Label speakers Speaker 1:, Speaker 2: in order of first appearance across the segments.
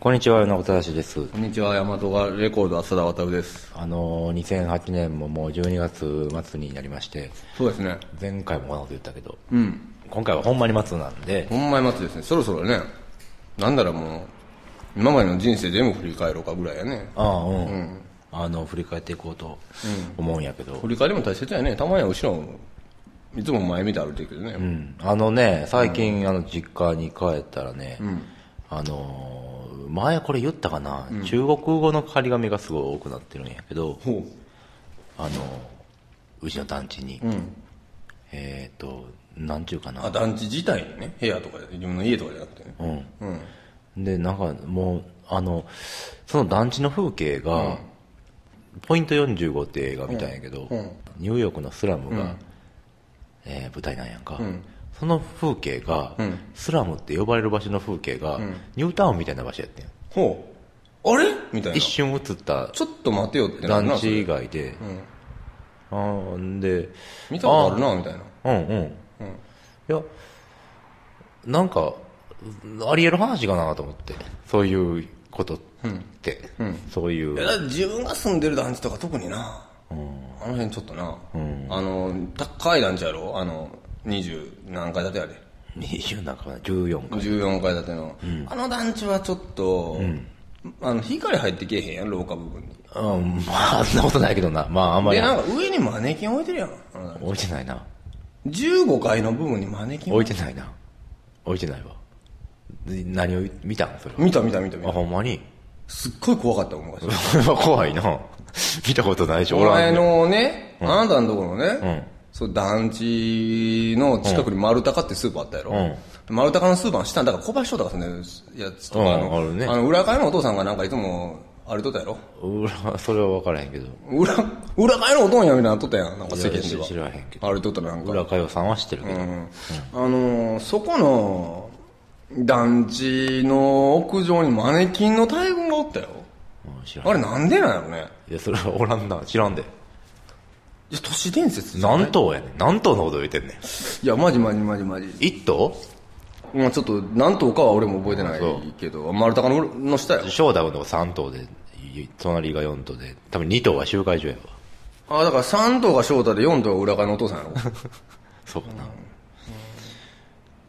Speaker 1: こんにちは、直田しです。
Speaker 2: こんにちは、大和がレコード浅田渡です。
Speaker 1: あのー、2008年ももう12月末になりまして、
Speaker 2: そうですね。
Speaker 1: 前回もこんなこと言ったけど、
Speaker 2: うん。
Speaker 1: 今回はほんまに末なんで、
Speaker 2: ほんまに末ですね。そろそろね、なんだらもう、今までの人生全部振り返ろうかぐらいやね。
Speaker 1: ああ、うん。あの、振り返っていこうと思うんやけど、
Speaker 2: 振り返りも大切やね。たまには後ろ、いつも前見て歩いてるけどね。
Speaker 1: うん。あのね、最近、あの、実家に帰ったらね、あのー前これ言ったかな、中国語の張り紙がすごい多くなってるんやけど、
Speaker 2: ほ
Speaker 1: あのーうちの団地に、
Speaker 2: う。うん。
Speaker 1: えっ、と、なんちゅうかな、
Speaker 2: あ、団地自体にね、部屋とかで、自分の家とかじゃなくてね。
Speaker 1: うん。
Speaker 2: うん。
Speaker 1: で、なんかもう、あの、その団地の風景が、ポイント45って映画見たんやけど、
Speaker 2: うん
Speaker 1: ニューヨークのスラムが、
Speaker 2: うん
Speaker 1: えー舞台なんやんか、
Speaker 2: ん
Speaker 1: その風景が、
Speaker 2: うん
Speaker 1: スラムって呼ばれる場所の風景が、ニュータウンみたいな場所やってん
Speaker 2: ほう。あれ？みたいな。
Speaker 1: 一瞬映った
Speaker 2: ちょっと待てよってなるな
Speaker 1: 団地以外で、
Speaker 2: うん。
Speaker 1: あーんで、
Speaker 2: 見たことあるな、みたいな。
Speaker 1: うんうん。いや、なんか、あり得る話かなと思って。そういうことって。そういう。
Speaker 2: いやだって自分が住んでる団地とか特にな、あの辺ちょっとな、あの高い団地やろ？あの20何階建てやで。
Speaker 1: 20なんかな、14か。
Speaker 2: 14階建ての、あの団地はちょっと、あの光入ってけえへんやん廊下部分に。
Speaker 1: うん、まあ、そんなことないけどな。まあ、あんまり。
Speaker 2: でなんか上にマネキン置いてるやん。
Speaker 1: 置いてないな。
Speaker 2: 15階の部分にマネキン
Speaker 1: 置いてないな。置いてないわ。で何を見たん？それは。
Speaker 2: 見た見た見た見
Speaker 1: あ、
Speaker 2: た
Speaker 1: ほんまに？
Speaker 2: すっごい怖かったもん昔。
Speaker 1: それは怖いな。見たことないし、
Speaker 2: お前
Speaker 1: ん
Speaker 2: のね、あなたのところのね、
Speaker 1: ん
Speaker 2: そう団地の近くに丸高ってスーパーあったやろ、
Speaker 1: うん
Speaker 2: 丸高のスーパーの下にだから小林翔太が住んでるやつとか、
Speaker 1: うん
Speaker 2: あの
Speaker 1: あるね
Speaker 2: の裏階のお父さんがなんかいつも歩いとったやろ
Speaker 1: 裏、それは分からへんけど。
Speaker 2: 裏、裏階のお父んやみたいになっとったやん、なんか世間では。
Speaker 1: 知らへんけど
Speaker 2: 歩いとったらなんか。
Speaker 1: 裏かよさんは知ってるけど。
Speaker 2: うんあのーそこの団地の屋上にマネキンの大群がおったよ。あれなんでなんやろね。
Speaker 1: いや、それはおらんな。知らんで。
Speaker 2: いや、都市伝説じゃない
Speaker 1: 何頭やねん。何頭のこと言ってんねん。
Speaker 2: いや、マジマジマジマジ。
Speaker 1: 一頭？
Speaker 2: まあちょっと何頭かは俺も覚えてないけど、丸高のの下よ。
Speaker 1: 翔太君のとこ3頭で、隣が4頭で、多分2頭は集会所やわ。
Speaker 2: あだから3頭が翔太で4頭が裏側のお父さんやろ。
Speaker 1: そうか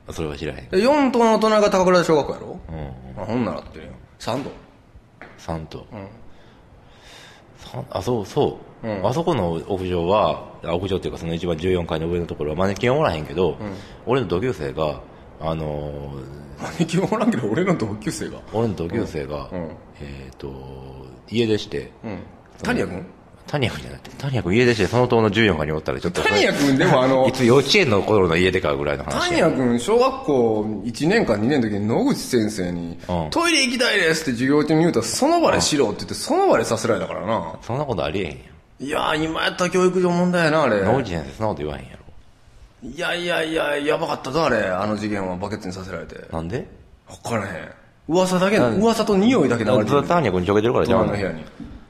Speaker 1: な。それは知らへん。
Speaker 2: で4頭の隣が高倉小学校やろ？
Speaker 1: うん。
Speaker 2: あ、ほんならってるよ。3頭。
Speaker 1: 3頭。三あ、そう、そう。あそこの屋上は、あ屋上っていうかその一番14階の上のところはマネキンはおらへんけど、俺の同級生が、あのー
Speaker 2: マネキンおらんけど俺の同級生が？
Speaker 1: 俺の同級生が、
Speaker 2: うん
Speaker 1: えっ、と、家出して、
Speaker 2: うん。タニヤ君？
Speaker 1: 谷谷君じゃなくて、谷谷君家出してその棟の14階におったらちょっとそれ、
Speaker 2: タニヤ君でもあの
Speaker 1: い、つ幼稚園の頃の家出かぐらいの話や。
Speaker 2: タニヤ君小学校1年か2年の時に野口先生に、
Speaker 1: うん
Speaker 2: トイレ行きたいですって授業中に言うたらその場でしろって言ってその場でさせられたからな。
Speaker 1: そんなことありえへんや
Speaker 2: いやー今やったら教育上問題やな、あれ。
Speaker 1: ん。野口先生そんなこと言わへんやろ。
Speaker 2: いやいやいや、やばかったぞ、あれ。あの事件はバケツにさせられて。
Speaker 1: なんで？
Speaker 2: わからへん。噂だけ、噂と匂いだけ流れてる。
Speaker 1: 谷谷君ちょけてるからじゃん
Speaker 2: 隣の部。屋に。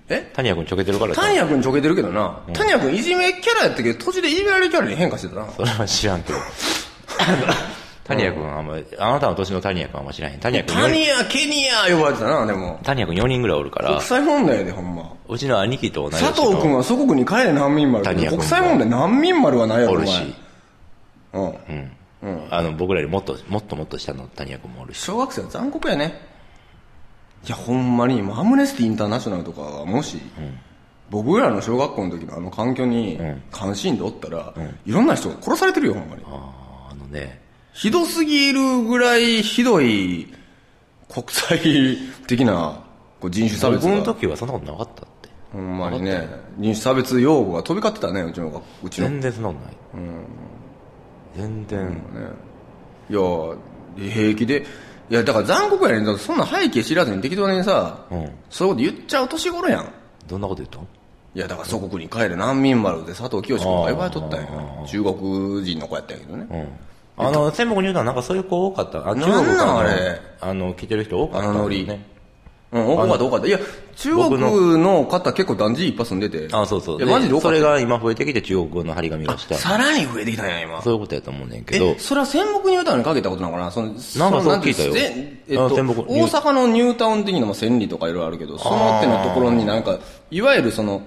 Speaker 2: え？
Speaker 1: 谷谷君ちょけてるから
Speaker 2: タニ。ヤ君ちょけてるけどな。タニヤ君いじめキャラやったけど、途中でいじめられるキャラに変化してたな。
Speaker 1: それは知らんけど。谷谷君はあんま、あなたの年の谷谷君はあんま知らへん。谷谷君4
Speaker 2: タニヤ、ケニア呼ばれてたな、でも。
Speaker 1: 谷谷君4人ぐらいおるから
Speaker 2: 国、際問題やで、ほんま。
Speaker 1: うちの兄貴と同い年
Speaker 2: 佐藤君
Speaker 1: の
Speaker 2: は祖国に帰れ難民丸。
Speaker 1: 谷ヤ君
Speaker 2: 国際問題難民丸はないやろ、お
Speaker 1: るし、
Speaker 2: うん。
Speaker 1: うん。あの、僕らよりもっと、もっともっと下の谷谷君もおるし。
Speaker 2: 小学生は残酷やね。いや、ほんまに、もうアムネスティインターナショナルとかが、もし、僕らの小学校の時のあの環境に、関心でおったら、いろんな人が殺されてるよ、ほんまに。
Speaker 1: あーあのね、
Speaker 2: ひどすぎるぐらいひどい国際的なこう人種差別
Speaker 1: 僕の
Speaker 2: が。
Speaker 1: 時はそんなことなかったって。
Speaker 2: ほんまにね、人種差別用語が飛び交ってたね、うちの学、うちの。ね、
Speaker 1: 全然そんなことない。全然、
Speaker 2: いや、平気で、いや、だから残酷やねん。そんな背景知らずに適当にさ、
Speaker 1: うん
Speaker 2: そういうこと言っちゃう年頃やん。
Speaker 1: どんなこと言ったの
Speaker 2: いや、だから祖国に帰れ難民丸で佐藤清君が呼ばれとったんや。中国人の子やったんやけどね。
Speaker 1: うん。あの、専門に言うとなんかそういう子多かった。あ中国からの
Speaker 2: あれ
Speaker 1: あの、来てる人多かった、
Speaker 2: あのノリ
Speaker 1: ね。
Speaker 2: うん、多かった多かった。いや、中国の方結構団地いっぱい住んでて。
Speaker 1: あ、そうそう。
Speaker 2: いや、マジで多かった。
Speaker 1: それが今増えてきて中国語の張り紙がした。
Speaker 2: さらに増えてきたんや、今。
Speaker 1: そういうことやと思うねんけど
Speaker 2: え、。それは戦北ニュータウンにかけたことなのかなその、
Speaker 1: なんかそう聞いたよ
Speaker 2: ぜえっと、大阪のニュータウン的なまあ千里とかいろいろあるけど、その手のところになんか、いわゆるその、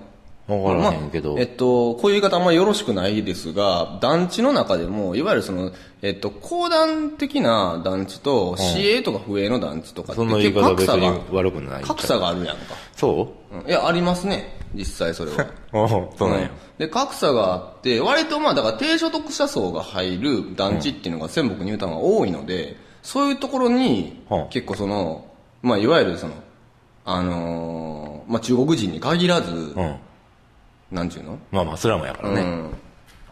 Speaker 1: わからへんけど
Speaker 2: まあえっと、こういう言い方あんまりよろしくないですが、団地の中でも、いわゆるその、えっと、公団的な団地と、市営とか不営の団地とかって
Speaker 1: その言い方別に悪くない。
Speaker 2: 格差があるやんか。
Speaker 1: そ
Speaker 2: う？んいや、ありますね。実際それは。
Speaker 1: そうなんや。
Speaker 2: で、格差があって、割とまあ、だから低所得者層が入る団地っていうのが仙北ニュータウンが多いので、そういうところに
Speaker 1: はあ、
Speaker 2: 結構その、まあ、いわゆるその、あのーまあ、中国人に限らず、
Speaker 1: うん。
Speaker 2: なんちゅうの？
Speaker 1: まあまあ、スラムやからね。
Speaker 2: うん。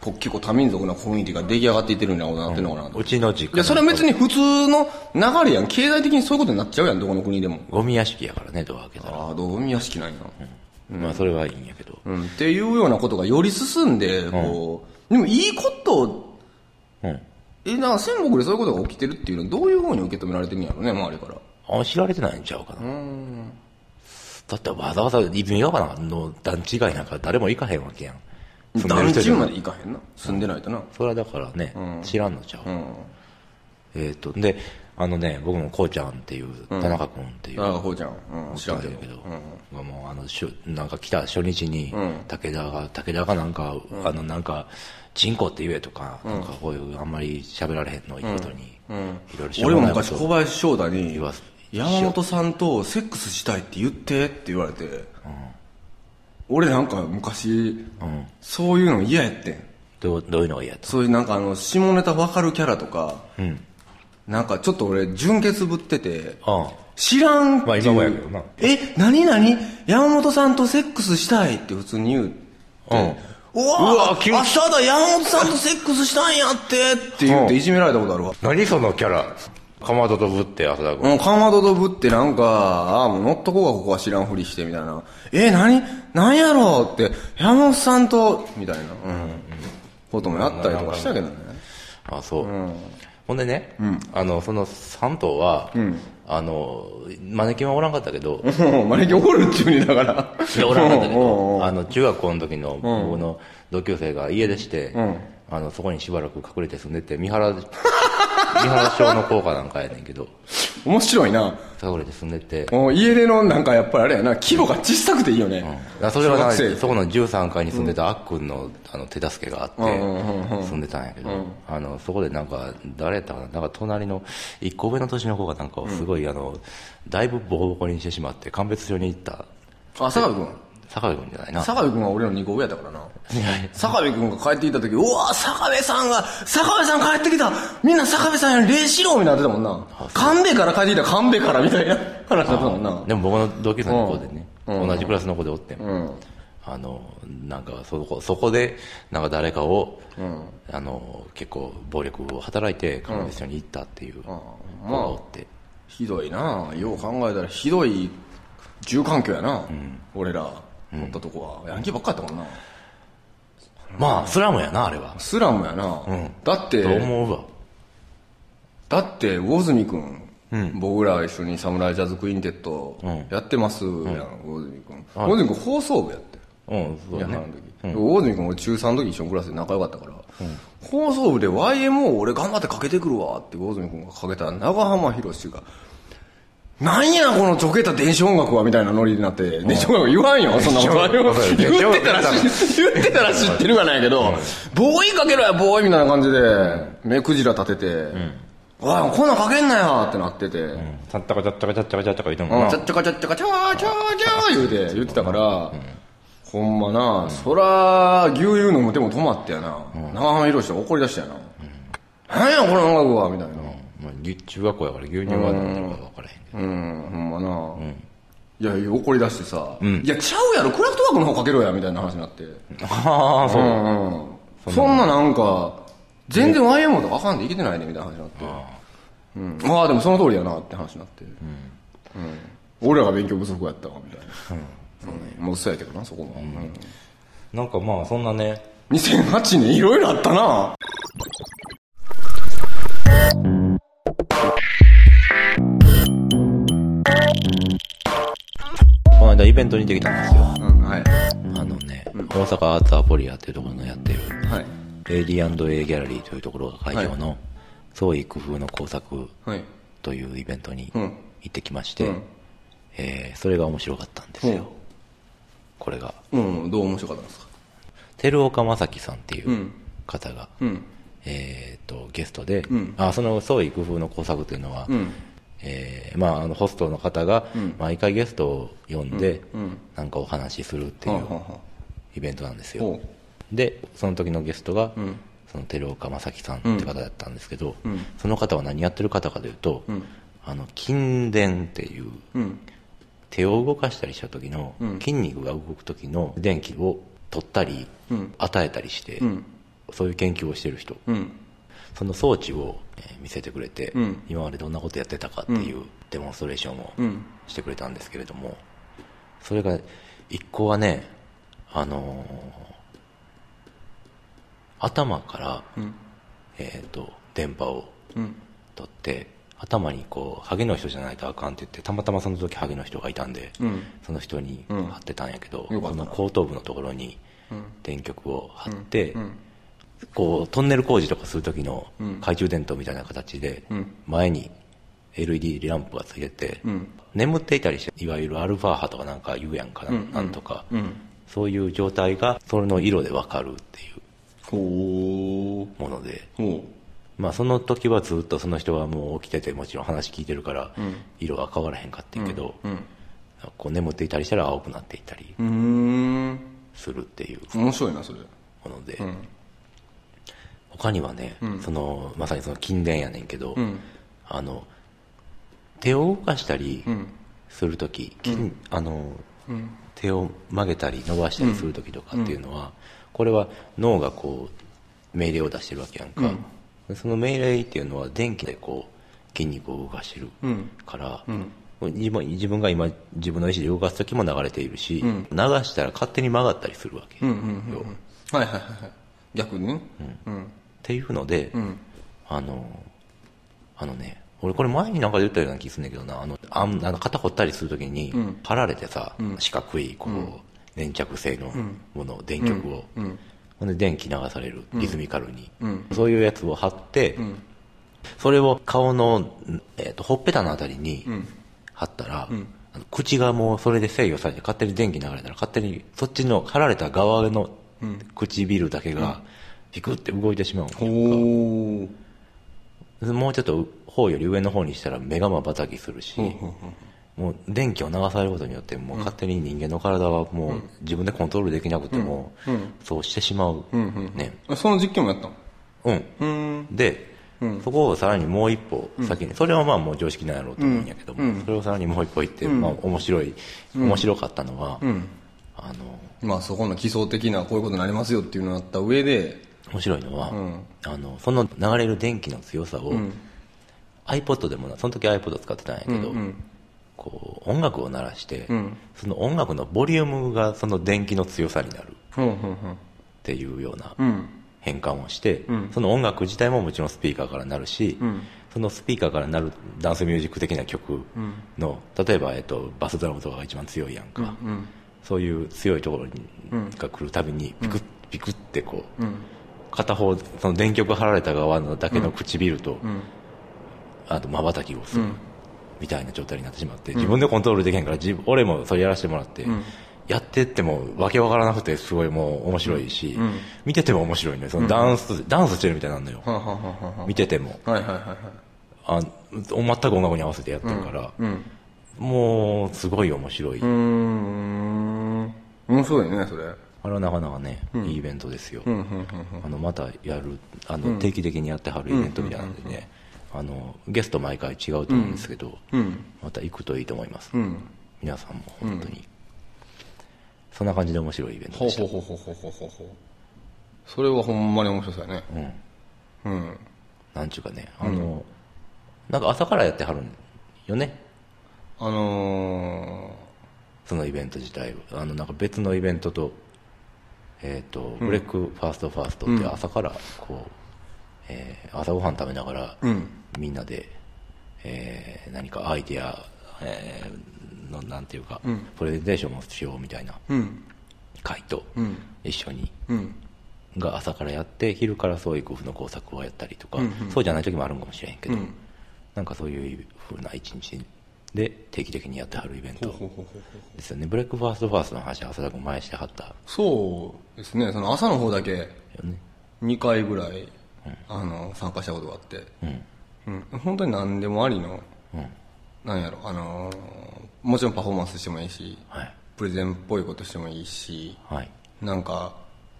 Speaker 2: こ結構多民族なコミュニティが出来上がっていってるようなことになってるのかなと。
Speaker 1: うちの実家。
Speaker 2: いや、それは別に普通の流れやん。経済的にそういうことになっちゃうやん、どこの国でも。
Speaker 1: ゴミ屋敷やからね、ドア開けたら。
Speaker 2: ああ、どう見屋敷なんや。
Speaker 1: まあ、それはいいんやけど。
Speaker 2: うん、っていうようなことがより進んで、こう、でもいいこと
Speaker 1: うん。
Speaker 2: え、なんか仙北でそういうことが起きてるっていうのはどういうふうに受け止められてるんやろうね、周りから。
Speaker 1: あ、知られてないんちゃうかな。だってわざわざ意味わからんの団地外なんか誰も行かへんわけやん。
Speaker 2: 団地まで行かへんな？住んでないとな。
Speaker 1: それはだからね、知らんのちゃう。
Speaker 2: うん。
Speaker 1: えっ、と、で、あのね、僕もこうちゃんっていう、田中君っていう、
Speaker 2: ああ、ほうちゃん。うん、知らんけど。
Speaker 1: けど、がもうあのしゅなんか来た初日に、武田が武田がなんか、あのなんかチンコって言えとか、なんかこういうあんまり喋られへんのをいいことに、いろいろ
Speaker 2: 俺も昔小林翔太に
Speaker 1: 言わす、
Speaker 2: 山本さんとセックスしたいって言ってって言われて、俺なんか昔、そういうの嫌やってん。
Speaker 1: どうどういうのが嫌と
Speaker 2: そういうなんかあの、下ネタわかるキャラとか、
Speaker 1: うん。
Speaker 2: なんかちょっと俺、純潔ぶってて、
Speaker 1: あ
Speaker 2: 知らんっていう。
Speaker 1: まあ今もやけどな。
Speaker 2: え、なになに山本さんとセックスしたいって普通に言うって。うわ
Speaker 1: うわ急に。
Speaker 2: 明日だ山本さんとセックスしたんやってって言っていじめられたことあるわ。
Speaker 1: 何そのキャラ？かまどとぶって浅田君、
Speaker 2: うん、かまどとぶってなんか、ああ、もう乗っとこうがここは知らんふりしてみたいな。え、なに、なんやろう？って、山本さんと、みたいな、うん、こともやったりとかしたけどね。
Speaker 1: あそう、ほんでね、あのその3頭は、あのマネキンはおらんかったけど
Speaker 2: もう、招きおるっちゅうにだから。
Speaker 1: いやおらんかったけ
Speaker 2: うんうんうん。
Speaker 1: どあの中学校の時の僕の同級生が家出して、あのそこにしばらく隠れて住んでて三原三原小の校歌なんかやねんけど。
Speaker 2: 面白いな。
Speaker 1: 隠れて住んでて。
Speaker 2: もう家出のなんかやっぱりあれやな、規模が小さくていいよね。
Speaker 1: だからそれはなそこの13階に住んでたあっくんのあの手助けがあって住んでたんやけど、あのそこでなんか誰やったかな。なんか隣の1個上の年の子がなんかをすごい、あのだいぶボコボコにしてしまって鑑別所に行った。
Speaker 2: あ、坂部君。
Speaker 1: 坂部君じゃないな。
Speaker 2: 坂部君は俺の2個上やったからな。坂部君が帰ってきた時、うわ坂部さんが、坂部さん帰ってきた。みんな坂部さんや礼しろみたいになってたもんな。神戸から帰ってきた神戸からみたいな話だったもんな。
Speaker 1: でも僕の同級生の子でね、同じクラスの子でおってん、
Speaker 2: うん。
Speaker 1: あのなんかそこそこでなんか誰かを、あの結構暴力を働いて鑑別所に行ったっていう子がおって、
Speaker 2: ひどいな。よう考えたらひどい住環境やな。俺ら、おったとこは。ヤンキーばっかやったもんな。
Speaker 1: まあスラムやなあれは
Speaker 2: スラムやな。だって、
Speaker 1: と思うわ
Speaker 2: だって、魚住くん、僕ら一緒にサムライジャズクインテットやってますやん、魚住くん。魚住くん放送部やって。
Speaker 1: うんそうだね
Speaker 2: いやあの時。魚住くん俺中3の時一緒のクラスで仲良かったから、放送部で YMO 俺頑張ってかけてくるわって魚住くんがかけたら長浜博士が、なんやこのちょけた電子音楽はみたいなノリになって、電子音楽言わんよ、そんなこと。言ってたら知言ってたら知ってるがないけど、ボーイかけろや、ボーイみたいな感じで、目くじら立てて、おい、こんなんかけんなよってなってて、うん。
Speaker 1: ちゃったかちゃったかちゃったかちゃったか言ってんもん。な
Speaker 2: ちゃっちゃかちゃっちゃかちゃーちゃーちゃー言うて、言ってたから、ほんまな、そら、牛乳飲む手も止まってやな、長浜博士怒り出したやな。なんやこの音楽はみたいな。
Speaker 1: まあぎ中学校やから牛乳は何だか分からへんけど
Speaker 2: うん、ほんまな。いやいや、怒り出してさ、いや、ちゃうやろ、クラフトワークの方かけろや、みたいな話になって。
Speaker 1: ああそう、
Speaker 2: うんうん。そんななんか、全然 YMO とかあかんでいけてないね、みたいな話になって。うん。ああ、でもその通りやな、って話になって。うん。俺らが勉強不足やったわ、みたいな。うん。もう嘘やけどな、そこも。うん
Speaker 1: なんかまあそんなね
Speaker 2: 2008年いろいろあったな。
Speaker 1: 間イベントに行ってきたんですよ。
Speaker 2: うん、はい。
Speaker 1: あのね、大阪アーツアポリアっていうところのやってる、
Speaker 2: はい。
Speaker 1: AD&A ギャラリーというところが会場の、創意工夫の工作
Speaker 2: はい。
Speaker 1: というイベントに
Speaker 2: うん
Speaker 1: 行ってきまして、
Speaker 2: うん
Speaker 1: えーそれが面白かったんですよ。これが。
Speaker 2: うん、どう面白かったんですか？
Speaker 1: 照岡正樹さんっていう
Speaker 2: うん
Speaker 1: 方が、
Speaker 2: うん。
Speaker 1: えー、とゲストで、
Speaker 2: うん
Speaker 1: あその創意工夫の工作というのは、
Speaker 2: うん。
Speaker 1: えーまあ、あのホストの方が
Speaker 2: うん。
Speaker 1: 毎回ゲストを呼んで、
Speaker 2: うん。
Speaker 1: なんかお話しするっていうイベントなんですよ。
Speaker 2: ほ
Speaker 1: でその時のゲストが、
Speaker 2: うん。
Speaker 1: その照岡正樹さんって方だったんですけど、
Speaker 2: うん。
Speaker 1: その方は何やってる方かというと、
Speaker 2: うん。
Speaker 1: あの筋電っていう。手を動かしたりした時の、
Speaker 2: うん。
Speaker 1: 筋肉が動く時の電気を取ったり、
Speaker 2: うん。
Speaker 1: 与えたりして、
Speaker 2: うん。
Speaker 1: そういう研究をしてる人、
Speaker 2: うん。
Speaker 1: その装置をえー見せてくれて、
Speaker 2: うん
Speaker 1: 今までどんなことやってたかっていうデモンストレーションを
Speaker 2: うん。
Speaker 1: してくれたんですけれども、それが一個はね、あのー頭から、
Speaker 2: うん。
Speaker 1: えっ、と、電波を
Speaker 2: うん。
Speaker 1: 取って、頭にこう、ハゲの人じゃないとあかんって言って、たまたまその時ハゲの人がいたんで、
Speaker 2: うん。
Speaker 1: その人に
Speaker 2: うん
Speaker 1: 貼ってたんやけど、
Speaker 2: よかった
Speaker 1: その後頭部のところに
Speaker 2: うん。
Speaker 1: 電極を貼って、
Speaker 2: うん。
Speaker 1: こう、トンネル工事とかする時の
Speaker 2: うん
Speaker 1: 懐中電灯みたいな形で
Speaker 2: うん、
Speaker 1: 前に LED ランプがついて。眠っていたりして、いわゆるアルファ波とかなんか言うやんかな、
Speaker 2: うん
Speaker 1: なんとか、
Speaker 2: うん。
Speaker 1: そういう状態が、それの色でわかるっていう
Speaker 2: ほ
Speaker 1: もので、まあその時はずっとその人はもう起きててもちろん話聞いてるから
Speaker 2: うん、
Speaker 1: 色は変わらへんかってんけど。こう眠っていたりしたら青くなっていったり。するっていう
Speaker 2: 面白いな、それ。
Speaker 1: もので、
Speaker 2: うん。
Speaker 1: 他にはね、
Speaker 2: うん
Speaker 1: そのまさにその筋電やねんけど、
Speaker 2: うん。
Speaker 1: あの手を動かしたり
Speaker 2: うん。
Speaker 1: する時、筋あの
Speaker 2: うん。
Speaker 1: 手を曲げたり伸ばしたりする時とかっていうのは、これは脳がこう命令を出してるわけやんか、でその命令っていうのは電気でこう筋肉を動かしてる
Speaker 2: うん。
Speaker 1: から、
Speaker 2: うん。
Speaker 1: 自分自分が今自分の意思で動かす時も流れているし、
Speaker 2: うん
Speaker 1: 流したら勝手に曲がったりするわけよ、
Speaker 2: うん。うん。うん。はいはいはいはい。逆にね。うん。
Speaker 1: っていうので、
Speaker 2: うん。
Speaker 1: あのあのね俺これ前になんか言ったような気するんだけどな。あのあの肩掘ったりするときに、
Speaker 2: うん。
Speaker 1: 貼られてさ、
Speaker 2: うん。
Speaker 1: 四角いこう、
Speaker 2: うん。
Speaker 1: 粘着性の
Speaker 2: ん。
Speaker 1: もの、電極を、
Speaker 2: うん。
Speaker 1: ほんで電気流されるリズミカルに、
Speaker 2: うん。
Speaker 1: そういうやつを貼って、
Speaker 2: うん。
Speaker 1: それを顔の、んえー、とほっぺたのあたりに
Speaker 2: うん。
Speaker 1: 貼ったら、口がもうそれで制御されて勝手に電気流れたら勝手にそっちの貼られた側の
Speaker 2: うん。
Speaker 1: 唇だけがピクって動いてしまうの
Speaker 2: ほう。
Speaker 1: もうちょっと方より上の方にしたら目が瞬きするし、もう電気を流されることによってもう勝手に人間の体はもう自分でコントロールできなくても、
Speaker 2: うん。
Speaker 1: そうしてしまう。ね。
Speaker 2: あその実験もやったの？
Speaker 1: うん。で、
Speaker 2: うん。
Speaker 1: そこをさらにもう一歩先に、それはまあもう常識なんやろうと思うんやけども、
Speaker 2: うん。
Speaker 1: それをさらにもう一歩行って、
Speaker 2: うん。
Speaker 1: まあ面白い、面白かったのは、
Speaker 2: うん。
Speaker 1: あの
Speaker 2: まあそこの基礎的なこういうことになりますよっていうのがあった上で、
Speaker 1: 面白いのは、
Speaker 2: うん
Speaker 1: あのその流れる電気の強さを、
Speaker 2: うん。
Speaker 1: iPod でもなその時 iPod 使ってたんやけど、
Speaker 2: うんうん
Speaker 1: こう音楽を鳴らして、
Speaker 2: うん
Speaker 1: その音楽のボリュームがその電気の強さになるっ。ていうような
Speaker 2: うん。
Speaker 1: 変換をして、
Speaker 2: うん
Speaker 1: その音楽自体ももちろんスピーカーからなるし、
Speaker 2: うん
Speaker 1: そのスピーカーからなるダンスミュージック的な曲の、例えば、えっと、バスドラムとかが一番強いやんか、
Speaker 2: うん。
Speaker 1: そういう強いところに、
Speaker 2: うん
Speaker 1: が来るたびにピクッ、ピクってこう
Speaker 2: うん。
Speaker 1: 片方その電極貼られた側のだけの唇と、
Speaker 2: うん。
Speaker 1: あと瞬きをする、
Speaker 2: うん
Speaker 1: みたいな状態になってしまって、自分でコントロールできへんから自分俺もそれやらせてもらって、
Speaker 2: ん
Speaker 1: やってってもわけわからなくてすごいもう面白いし、
Speaker 2: うん
Speaker 1: 見てても面白いねそのダンス、ダンスしてるみたいになるのよ、見てても
Speaker 2: あ。はいはいはいはい。
Speaker 1: あ全く音楽に合わせてやってるから、
Speaker 2: うん。
Speaker 1: もうすごい面白い、
Speaker 2: うーん。面白いね、それ。
Speaker 1: あれはなかなかね、いいイベントですよ、
Speaker 2: うん、うん、うん。
Speaker 1: あのまたやるあの、定期的にやってはるイベントみたいなんでね、あのゲスト毎回違うと思うんですけど、
Speaker 2: うん。
Speaker 1: また行くといいと思います、
Speaker 2: うん。
Speaker 1: 皆さんも本当に、そんな感じで面白いイベント
Speaker 2: ほう
Speaker 1: でした。
Speaker 2: ほうほうほうほうほうほう。それはほんまに面白そうやね。
Speaker 1: うん。
Speaker 2: うん。
Speaker 1: なんちゅうかねあの、なんか朝からやってはるんよね？
Speaker 2: あの
Speaker 1: そのイベント自体はあのなんか別のイベントと,、えーとブレックファーストファーストって朝からこう、えー朝ごはん食べながら。みんなで、えー何かアイデア、えーのなんていうか、プレゼンテーションもしようみたいな
Speaker 2: うん。
Speaker 1: 会と
Speaker 2: うん。
Speaker 1: 一緒に、
Speaker 2: うん。
Speaker 1: が朝からやって昼から創意工夫の工作をやったりとか、そうじゃない時もあるんかもしれへんけど、
Speaker 2: うん。
Speaker 1: なんかそういうふうな一日で定期的にやってはるイベント。ですよね。ブレックファーストファーストの話は浅田君前してはった。よ
Speaker 2: そうですね。その朝の方だけ
Speaker 1: ね。
Speaker 2: 2回ぐらい、あの参加したことがあって、
Speaker 1: うん。
Speaker 2: うん、本当に何でもありの、
Speaker 1: うん。
Speaker 2: なんやろあのーもちろんパフォーマンスしてもいいし
Speaker 1: はい。
Speaker 2: プレゼンっぽいことしてもいいし
Speaker 1: はい。
Speaker 2: なんか、